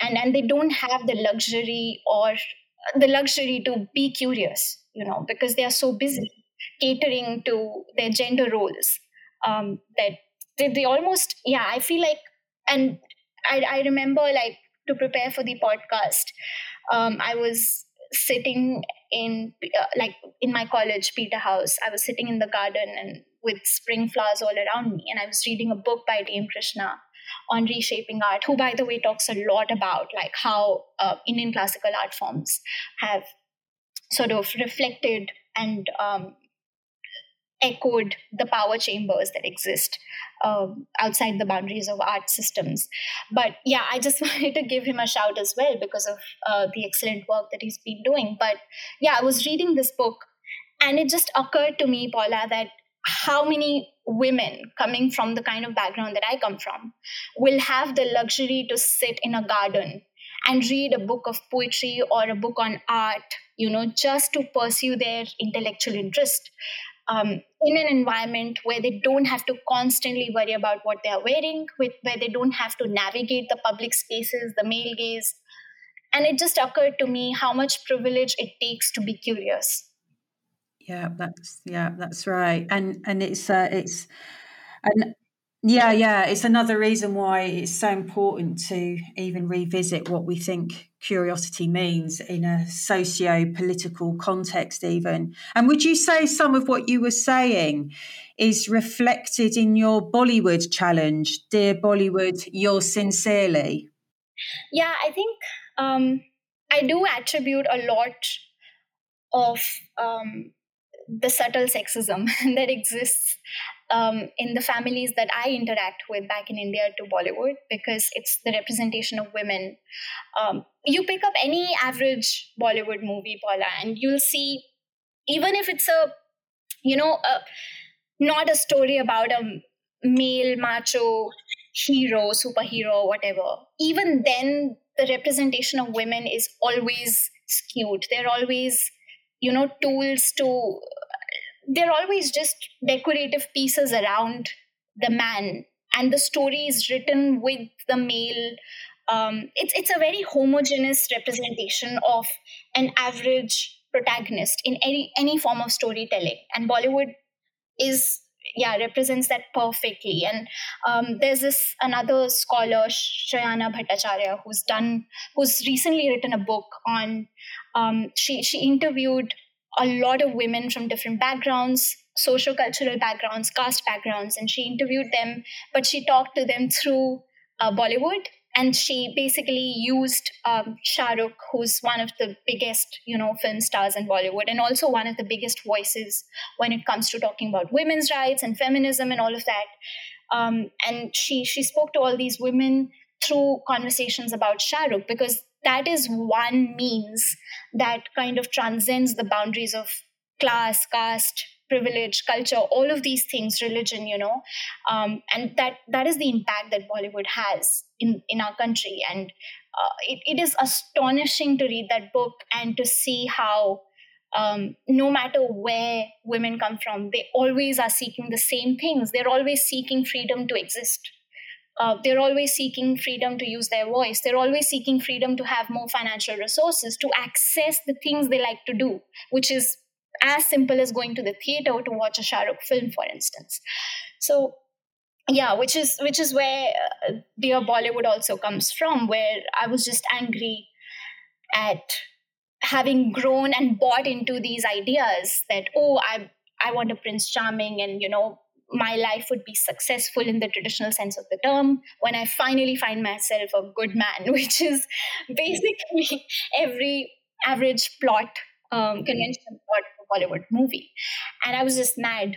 and, and they don't have the luxury or the luxury to be curious, you know, because they are so busy catering to their gender roles um, that they, they almost, yeah, I feel like, and I, I remember like to prepare for the podcast, um, I was sitting in uh, like in my college Peterhouse. I was sitting in the garden and with spring flowers all around me. And I was reading a book by T.M. Krishna on reshaping art, who, by the way, talks a lot about like how uh, Indian classical art forms have sort of reflected and um, echoed the power chambers that exist um, outside the boundaries of art systems. But yeah, I just wanted to give him a shout as well because of uh, the excellent work that he's been doing. But yeah, I was reading this book and it just occurred to me, Paula, that how many women coming from the kind of background that I come from will have the luxury to sit in a garden and read a book of poetry or a book on art, you know, just to pursue their intellectual interest um, in an environment where they don't have to constantly worry about what they are wearing, with, where they don't have to navigate the public spaces, the male gaze. And it just occurred to me how much privilege it takes to be curious yeah, that's yeah, that's right. And and it's uh, it's and yeah, yeah, it's another reason why it's so important to even revisit what we think curiosity means in a socio-political context even. And would you say some of what you were saying is reflected in your Bollywood challenge, Dear Bollywood, yours sincerely? Yeah, I think um, I do attribute a lot of um, the subtle sexism that exists um, in the families that I interact with back in India to Bollywood because it's the representation of women. Um, you pick up any average Bollywood movie, Paula, and you'll see, even if it's a, you know, a, not a story about a male macho hero, superhero, whatever, even then the representation of women is always skewed. They're always you know tools to they're always just decorative pieces around the man and the story is written with the male um, it's it's a very homogeneous representation of an average protagonist in any any form of storytelling. And bollywood is yeah represents that perfectly. And um, there's this another scholar shrayana bhattacharya who's done who's recently written a book on um, she she interviewed a lot of women from different backgrounds social cultural backgrounds caste backgrounds and she interviewed them but she talked to them through uh, bollywood and she basically used um, Shah Rukh, who's one of the biggest, you know, film stars in Bollywood, and also one of the biggest voices when it comes to talking about women's rights and feminism and all of that. Um, and she she spoke to all these women through conversations about Shah Rukh because that is one means that kind of transcends the boundaries of class, caste, privilege culture all of these things religion you know. Um, and that that is the impact that bollywood has in in our country. And uh, it, it is astonishing to read that book and to see how um, no matter where women come from they always are seeking the same things. They're always seeking freedom to exist uh, they're always seeking freedom to use their voice. They're always seeking freedom to have more financial resources to access the things they like to do, which is as simple as going to the theater to watch a Shah Rukh film, for instance. So yeah which is which is where uh, dear bollywood also comes from where i was just angry at having grown and bought into these ideas that oh i i want a prince charming and you know my life would be successful in the traditional sense of the term when i finally find myself a good man which is basically every average plot um, conventional plot of a Bollywood movie. And I was just mad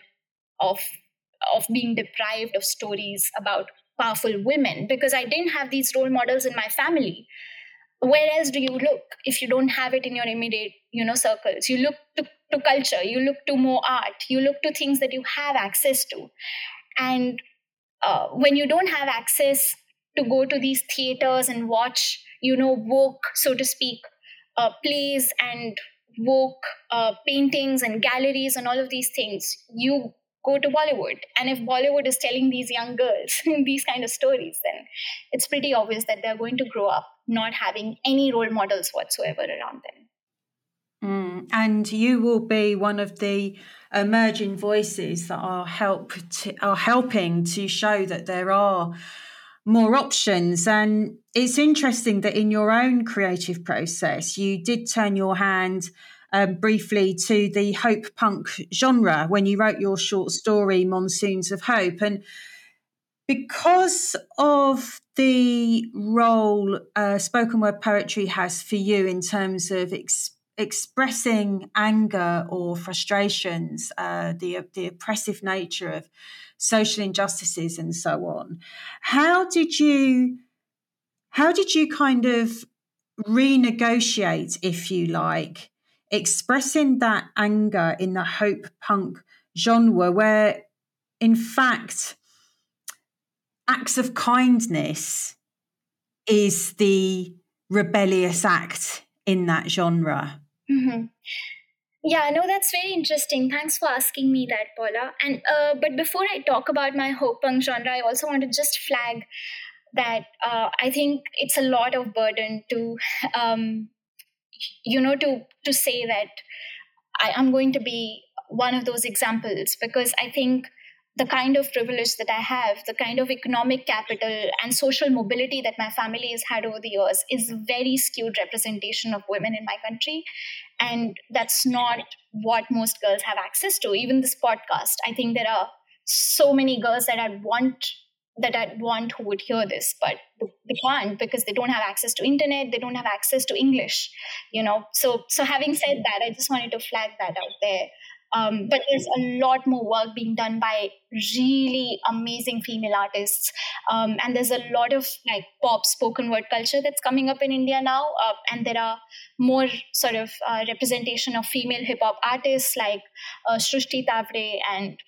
of of being deprived of stories about powerful women because I didn't have these role models in my family. Where else do you look if you don't have it in your immediate, you know, circles? You look to, to culture, you look to more art, you look to things that you have access to. And uh, when you don't have access to go to these theaters and watch, you know, woke, so to speak, uh, plays and woke uh, paintings and galleries and all of these things, you go to Bollywood. And if Bollywood is telling these young girls these kind of stories, then it's pretty obvious that they're going to grow up not having any role models whatsoever around them. And you will be one of the emerging voices that are help to, are helping to show that there are more options. And it's interesting that in your own creative process, you did turn your hand um, briefly to the hope punk genre when you wrote your short story, Monsoons of Hope. And because of the role uh, spoken word poetry has for you in terms of ex- expressing anger or frustrations, uh, the, the oppressive nature of social injustices and so on. How did you how did you kind of renegotiate, if you like, expressing that anger in the hope punk genre, where in fact acts of kindness is the rebellious act in that genre? Mm-hmm. Yeah, no, that's very interesting. Thanks for asking me that, Paula. And uh, but before I talk about my hope punk genre, I also want to just flag that uh, I think it's a lot of burden to, um, you know, to to say that I am going to be one of those examples because I think the kind of privilege that I have, the kind of economic capital and social mobility that my family has had over the years is very skewed representation of women in my country. And that's not what most girls have access to. Even this podcast, I think there are so many girls that I want that I want who would hear this, but they can't because they don't have access to internet, they don't have access to English, you know. So so having said that, I just wanted to flag that out there. Um, but there's a lot more work being done by really amazing female artists, um, and there's a lot of like pop spoken word culture that's coming up in India now, uh, and there are more sort of uh, representation of female hip hop artists like uh, Srushti Tawade, and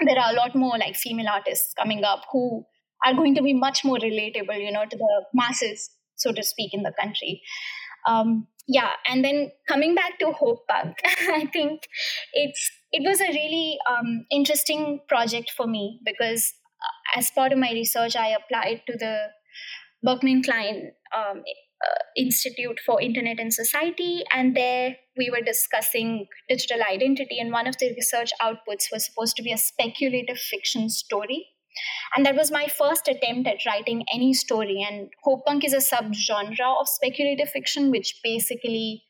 there are a lot more like female artists coming up who are going to be much more relatable, you know, to the masses, so to speak, in the country. Um, yeah and then coming back to hope punk i think it's it was a really um, interesting project for me because as part of my research, I applied to the Berkman Klein um, uh, Institute for Internet and Society, and there we were discussing digital identity. And one of the research outputs was supposed to be a speculative fiction story. And that was my first attempt at writing any story. And Hope Punk is a subgenre of speculative fiction, which basically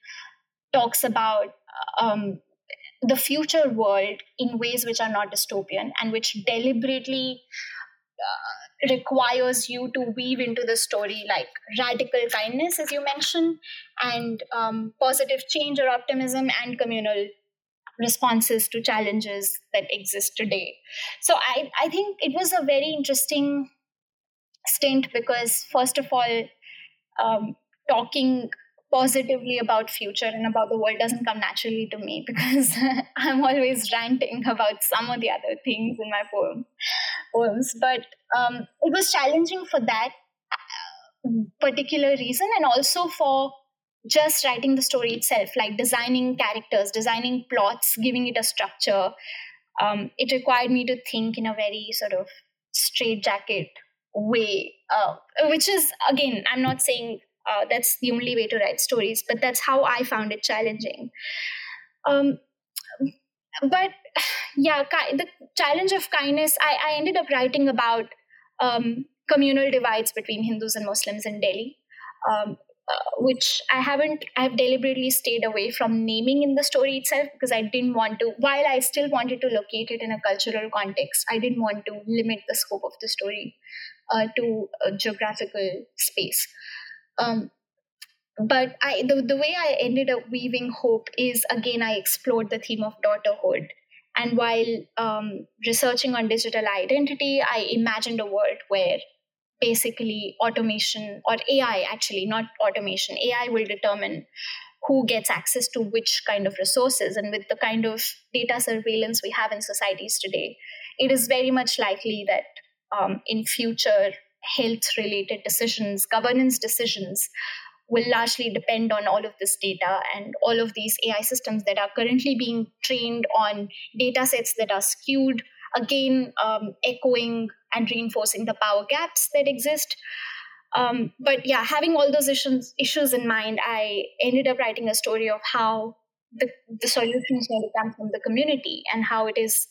talks about um, the future world in ways which are not dystopian and which deliberately uh, requires you to weave into the story like radical kindness as you mentioned and um, positive change or optimism and communal responses to challenges that exist today so i i think it was a very interesting stint because first of all um, talking positively about future and about the world doesn't come naturally to me because I'm always ranting about some of the other things in my poem, poems. But um, it was challenging for that uh, particular reason and also for just writing the story itself, like designing characters, designing plots, giving it a structure. Um, it required me to think in a very sort of straitjacket way, uh, which is, again, I'm not saying uh, that's the only way to write stories but that's how i found it challenging um, but yeah the challenge of kindness i, I ended up writing about um, communal divides between hindus and muslims in delhi um, which I haven't, I've deliberately stayed away from naming in the story itself because I didn't want to, while I still wanted to locate it in a cultural context, I didn't want to limit the scope of the story uh, to a geographical space. Um, but I the, the way I ended up weaving hope is again I explored the theme of daughterhood. And while um, researching on digital identity, I imagined a world where basically automation or AI actually, not automation, AI will determine who gets access to which kind of resources. And with the kind of data surveillance we have in societies today, it is very much likely that um, in future health related decisions, governance decisions will largely depend on all of this data and all of these AI systems that are currently being trained on data sets that are skewed, again, um, echoing and reinforcing the power gaps that exist. Um, but yeah, having all those issues, issues in mind, I ended up writing a story of how the, the solution is going to come from the community and how it is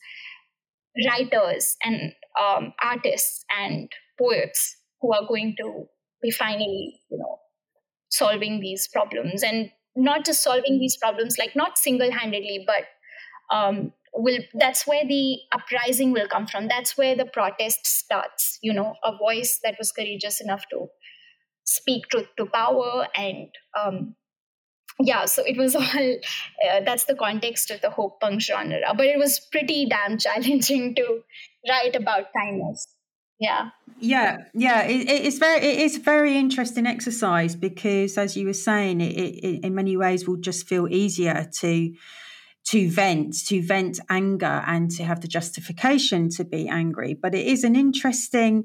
writers and um, artists and poets who are going to be finally, you know, solving these problems and not just solving these problems, like not single-handedly, but um, will that's where the uprising will come from. That's where the protest starts. You know, a voice that was courageous enough to speak truth to power and um, yeah so it was all uh, that's the context of the hope punk genre but it was pretty damn challenging to write about kindness yeah yeah yeah it, it's very it is a very interesting exercise because as you were saying it, it, in many ways will just feel easier to to vent to vent anger and to have the justification to be angry but it is an interesting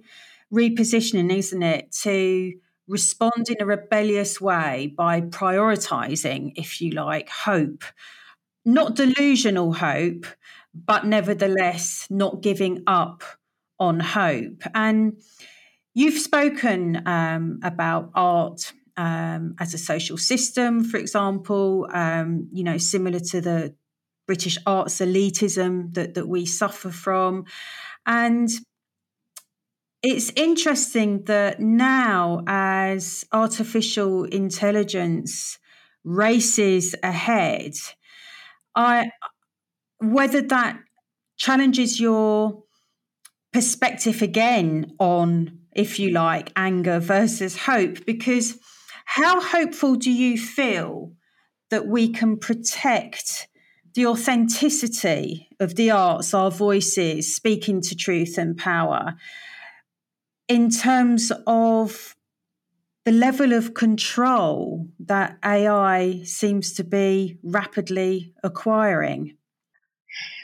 repositioning isn't it to respond in a rebellious way by prioritizing if you like hope not delusional hope but nevertheless not giving up on hope. And you've spoken um, about art um, as a social system, for example, um, you know, similar to the British arts elitism that, that we suffer from. And it's interesting that now, as artificial intelligence races ahead, I whether that challenges your perspective again on, if you like, anger versus hope, because how hopeful do you feel that we can protect the authenticity of the arts, our voices, speaking to truth and power, in terms of the level of control that AI seems to be rapidly acquiring?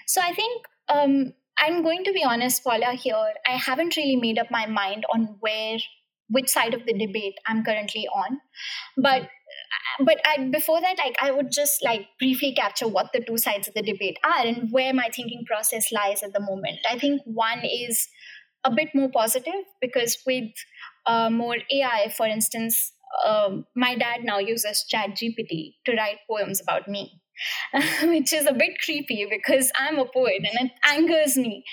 So I think um, I'm going to be honest, Paula, here. I haven't really made up my mind on where, which side of the debate I'm currently on. But but I, before that, like I would just like briefly capture what the two sides of the debate are and where my thinking process lies at the moment. I think one is a bit more positive because with uh, more AI, for instance, um, my dad now uses ChatGPT to write poems about me. which is a bit creepy because I'm a poet and it angers me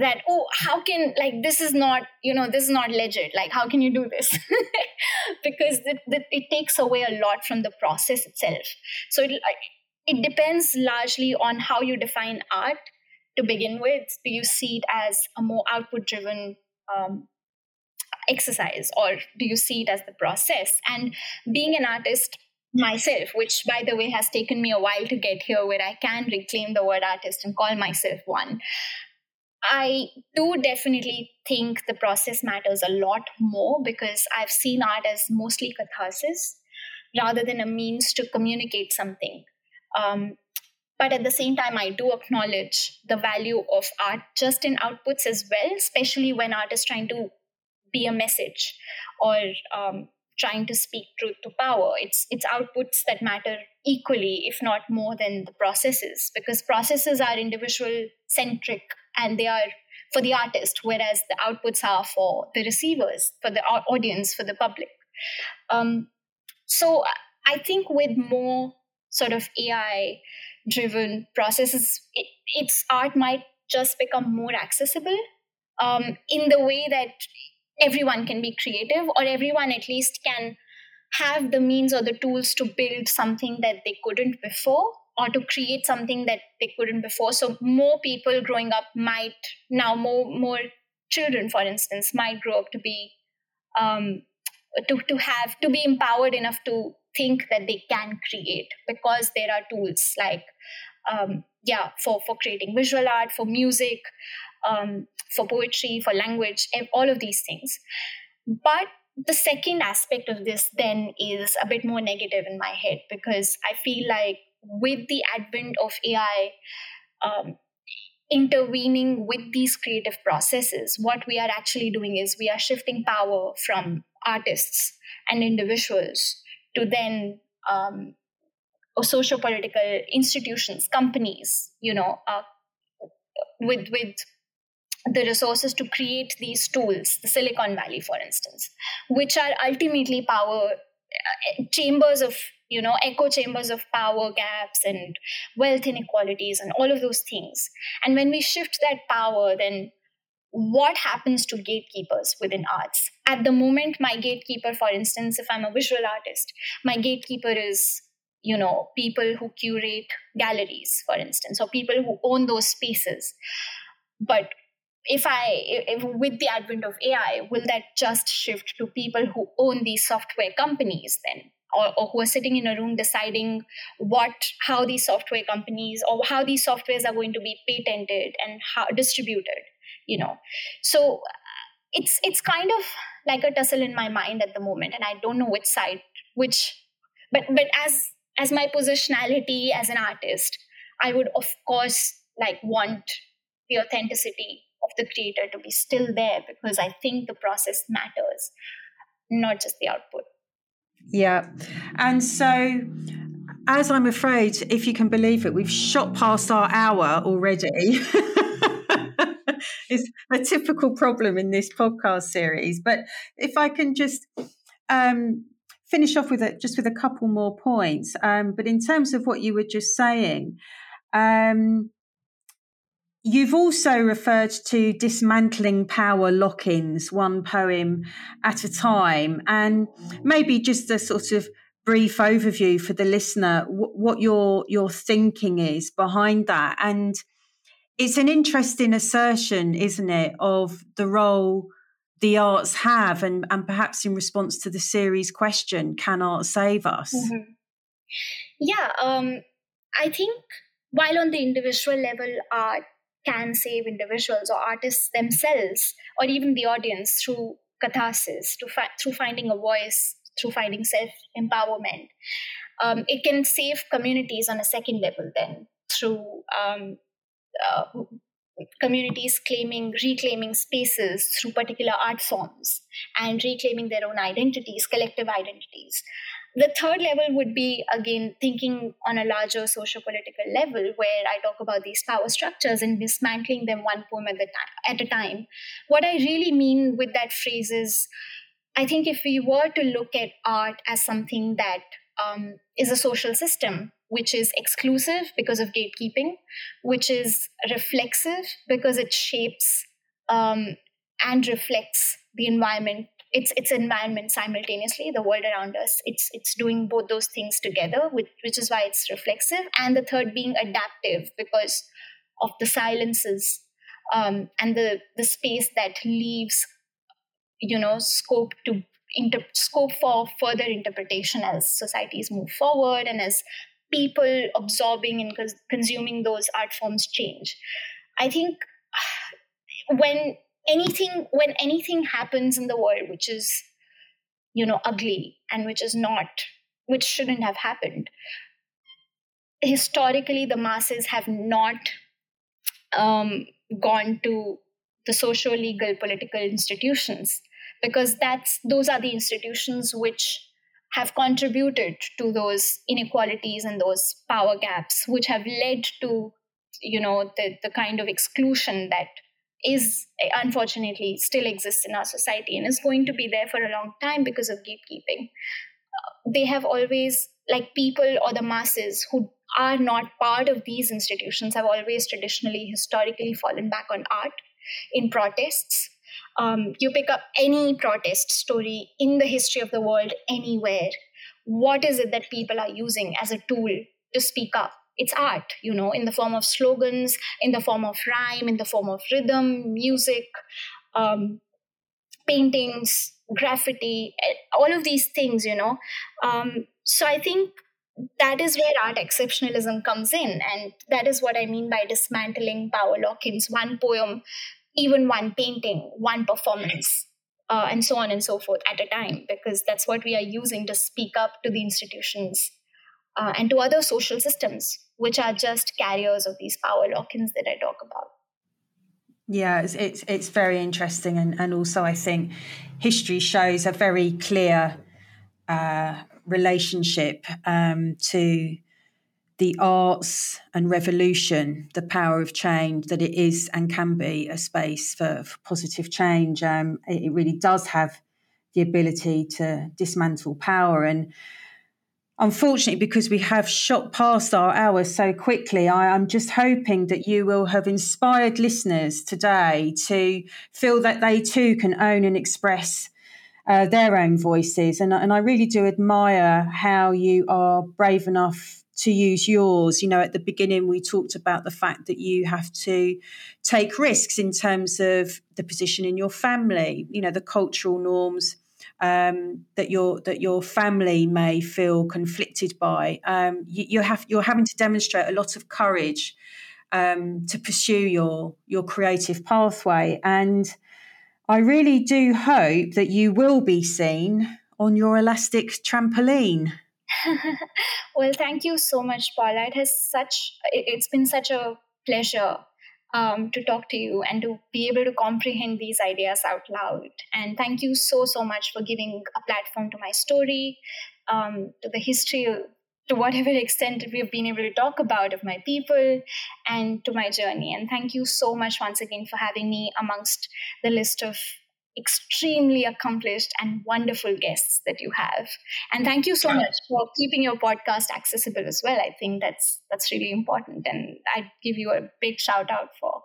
that, oh, how can, like, this is not, you know, this is not legit. Like, how can you do this? because it, it, takes away a lot from the process itself. So it, it depends largely on how you define art to begin with. Do you see it as a more output driven um, exercise or do you see it as the process? And being an artist, myself, which by the way has taken me a while to get here, where I can reclaim the word artist and call myself one. I do definitely think the process matters a lot more because I've seen art as mostly catharsis rather than a means to communicate something. Um, but at the same time, I do acknowledge the value of art just in outputs as well, especially when art is trying to be a message or um, trying to speak truth to power. It's it's outputs that matter equally, if not more than the processes, because processes are individual centric and they are for the artist, whereas the outputs are for the receivers, for the audience, for the public. Um, so I think with more sort of AI driven processes, it, its art might just become more accessible um, in the way that everyone can be creative or everyone at least can have the means or the tools to build something that they couldn't before or to create something that they couldn't before. So more people growing up might now more more children for instance might grow up to be um, to, to have to be empowered enough to think that they can create because there are tools like um, yeah for for creating visual art for music um, for poetry, for language, all of these things. But the second aspect of this then is a bit more negative in my head because I feel like with the advent of AI um, intervening with these creative processes, what we are actually doing is we are shifting power from artists and individuals to then um, social political institutions, companies, you know, uh, with with the resources to create these tools, the Silicon Valley, for instance, which are ultimately power uh, chambers of you know echo chambers of power gaps and wealth inequalities and all of those things. And when we shift that power then what happens to gatekeepers within arts? At the moment my gatekeeper for instance if i'm a visual artist my gatekeeper is you know people who curate galleries for instance or people who own those spaces. But if I, if, with the advent of AI, will that just shift to people who own these software companies then? Or, or, who are sitting in a room deciding what how these software companies or how these softwares are going to be patented and how distributed you know so it's it's kind of like a tussle in my mind at the moment and i don't know which side which but but as as my positionality as an artist i would of course like want the authenticity of the creator to be still there because I think the process matters, not just the output. Yeah. And so, as I'm afraid, if you can believe it, we've shot past our hour already. it's a typical problem in this podcast series. But if I can just um, finish off with it, just with a couple more points. Um, but in terms of what you were just saying, um, You've also referred to dismantling power lock ins, one poem at a time, and maybe just a sort of brief overview for the listener what your your thinking is behind that. And it's an interesting assertion isn't it of the role the arts have and and perhaps in response to the series question can art save us? Mm-hmm. yeah um i think while on the individual level art can save individuals or artists themselves or even the audience through catharsis, fi- through finding a voice, through finding self empowerment. Um, it can save communities on a second level, then through um, uh, communities claiming, reclaiming spaces through particular art forms and reclaiming their own identities, collective identities. The third level would be again thinking on a larger socio-political level where i talk about these power structures and dismantling them one poem at, the time, at a time. What i really mean with that phrase is i think if we were to look at art as something that um, is a social system which is exclusive because of gatekeeping which is reflexive because it shapes um, and reflects the environment its its environment simultaneously the world around us it's it's doing both those things together which, which is why it's reflexive. And the third being adaptive because of the silences um, and the the space that leaves you know scope to inter- scope for further interpretation as societies move forward and as people absorbing and cons- consuming those art forms change. I think when anything when anything happens in the world which is you know ugly and which is not which shouldn't have happened historically the masses have not um, gone to the social legal political institutions because that's those are the institutions which have contributed to those inequalities and those power gaps which have led to you know the, the kind of exclusion that is unfortunately still exists in our society and is going to be there for a long time because of gatekeeping. Uh, they have always, like people or the masses who are not part of these institutions, have always traditionally, historically fallen back on art in protests. Um, you pick up any protest story in the history of the world anywhere. What is it that people are using as a tool to speak up? It's art you know in the form of slogans in the form of rhyme in the form of rhythm music um, paintings graffiti eh, all of these things you know. Um, so i think that is where art exceptionalism comes in and that is what i mean by dismantling power lock-ins one poem even one painting one performance uh, and so on and so forth at a time because that's what we are using to speak up to the institutions uh, and to other social systems which are just carriers of these power lock-ins that I talk about. Yeah, it's, it's, it's very interesting, and and also I think history shows a very clear uh, relationship um, to the arts and revolution, the power of change, that it is and can be a space for, for positive change. Um, it, it really does have the ability to dismantle power and unfortunately, because we have shot past our hours so quickly, I, am just hoping that you will have inspired listeners today to feel that they too can own and express uh, their own voices. And, and I really do admire how you are brave enough to use yours. You know, at the beginning, we talked about the fact that you have to take risks in terms of the position in your family, you know, the cultural norms um, that your that your family may feel conflicted by. Um, you, you, have you're having to demonstrate a lot of courage um, to pursue your your creative pathway, and I really do hope that you will be seen on your elastic trampoline. well, thank you so much, Paula. It has such it's been such a pleasure um, to talk to you and to be able to comprehend these ideas out loud. And thank you so, so much for giving a platform to my story, um, to the history, to whatever extent we've been able to talk about of my people and to my journey. And thank you so much once again for having me amongst the list of extremely accomplished and wonderful guests that you have. And thank you so much for keeping your podcast accessible as well. I think that's that's really important, and I give you a big shout out for.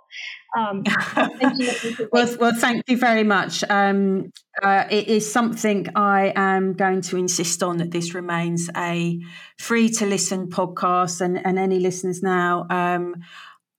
Um, well, well, thank you very much. Um, uh, it is something I am going to insist on that this remains a free to listen podcast, and, and any listeners now. Um,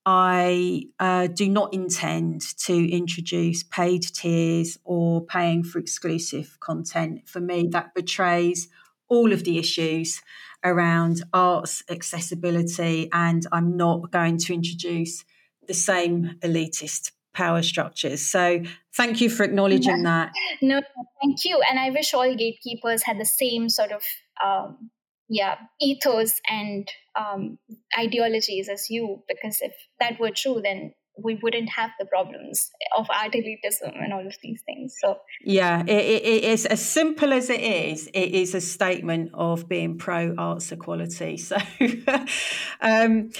I uh, do not intend to introduce paid tiers or paying for exclusive content. For me, that betrays all of the issues around arts accessibility, and I'm not going to introduce the same elitist power structures. So, thank you for acknowledging yeah. that. No, thank you. And I wish all gatekeepers had the same sort of um, yeah ethos and um, ideologies as you because if that were true then we wouldn't have the problems of art elitism and all of these things. So yeah, it, it, is as simple as it is. It is a statement of being pro arts equality. So um,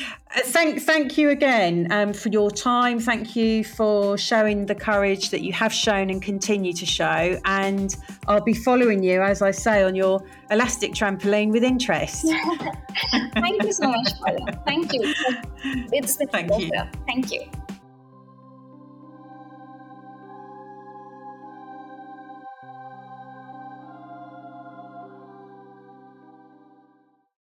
thank thank you again um, for your time. Thank you for showing the courage that you have shown and continue to show. And I'll be following you, as I say, on your elastic trampoline with interest. Thank you so much, Paula. Thank you. It's been Thank pleasure. you. Thank you.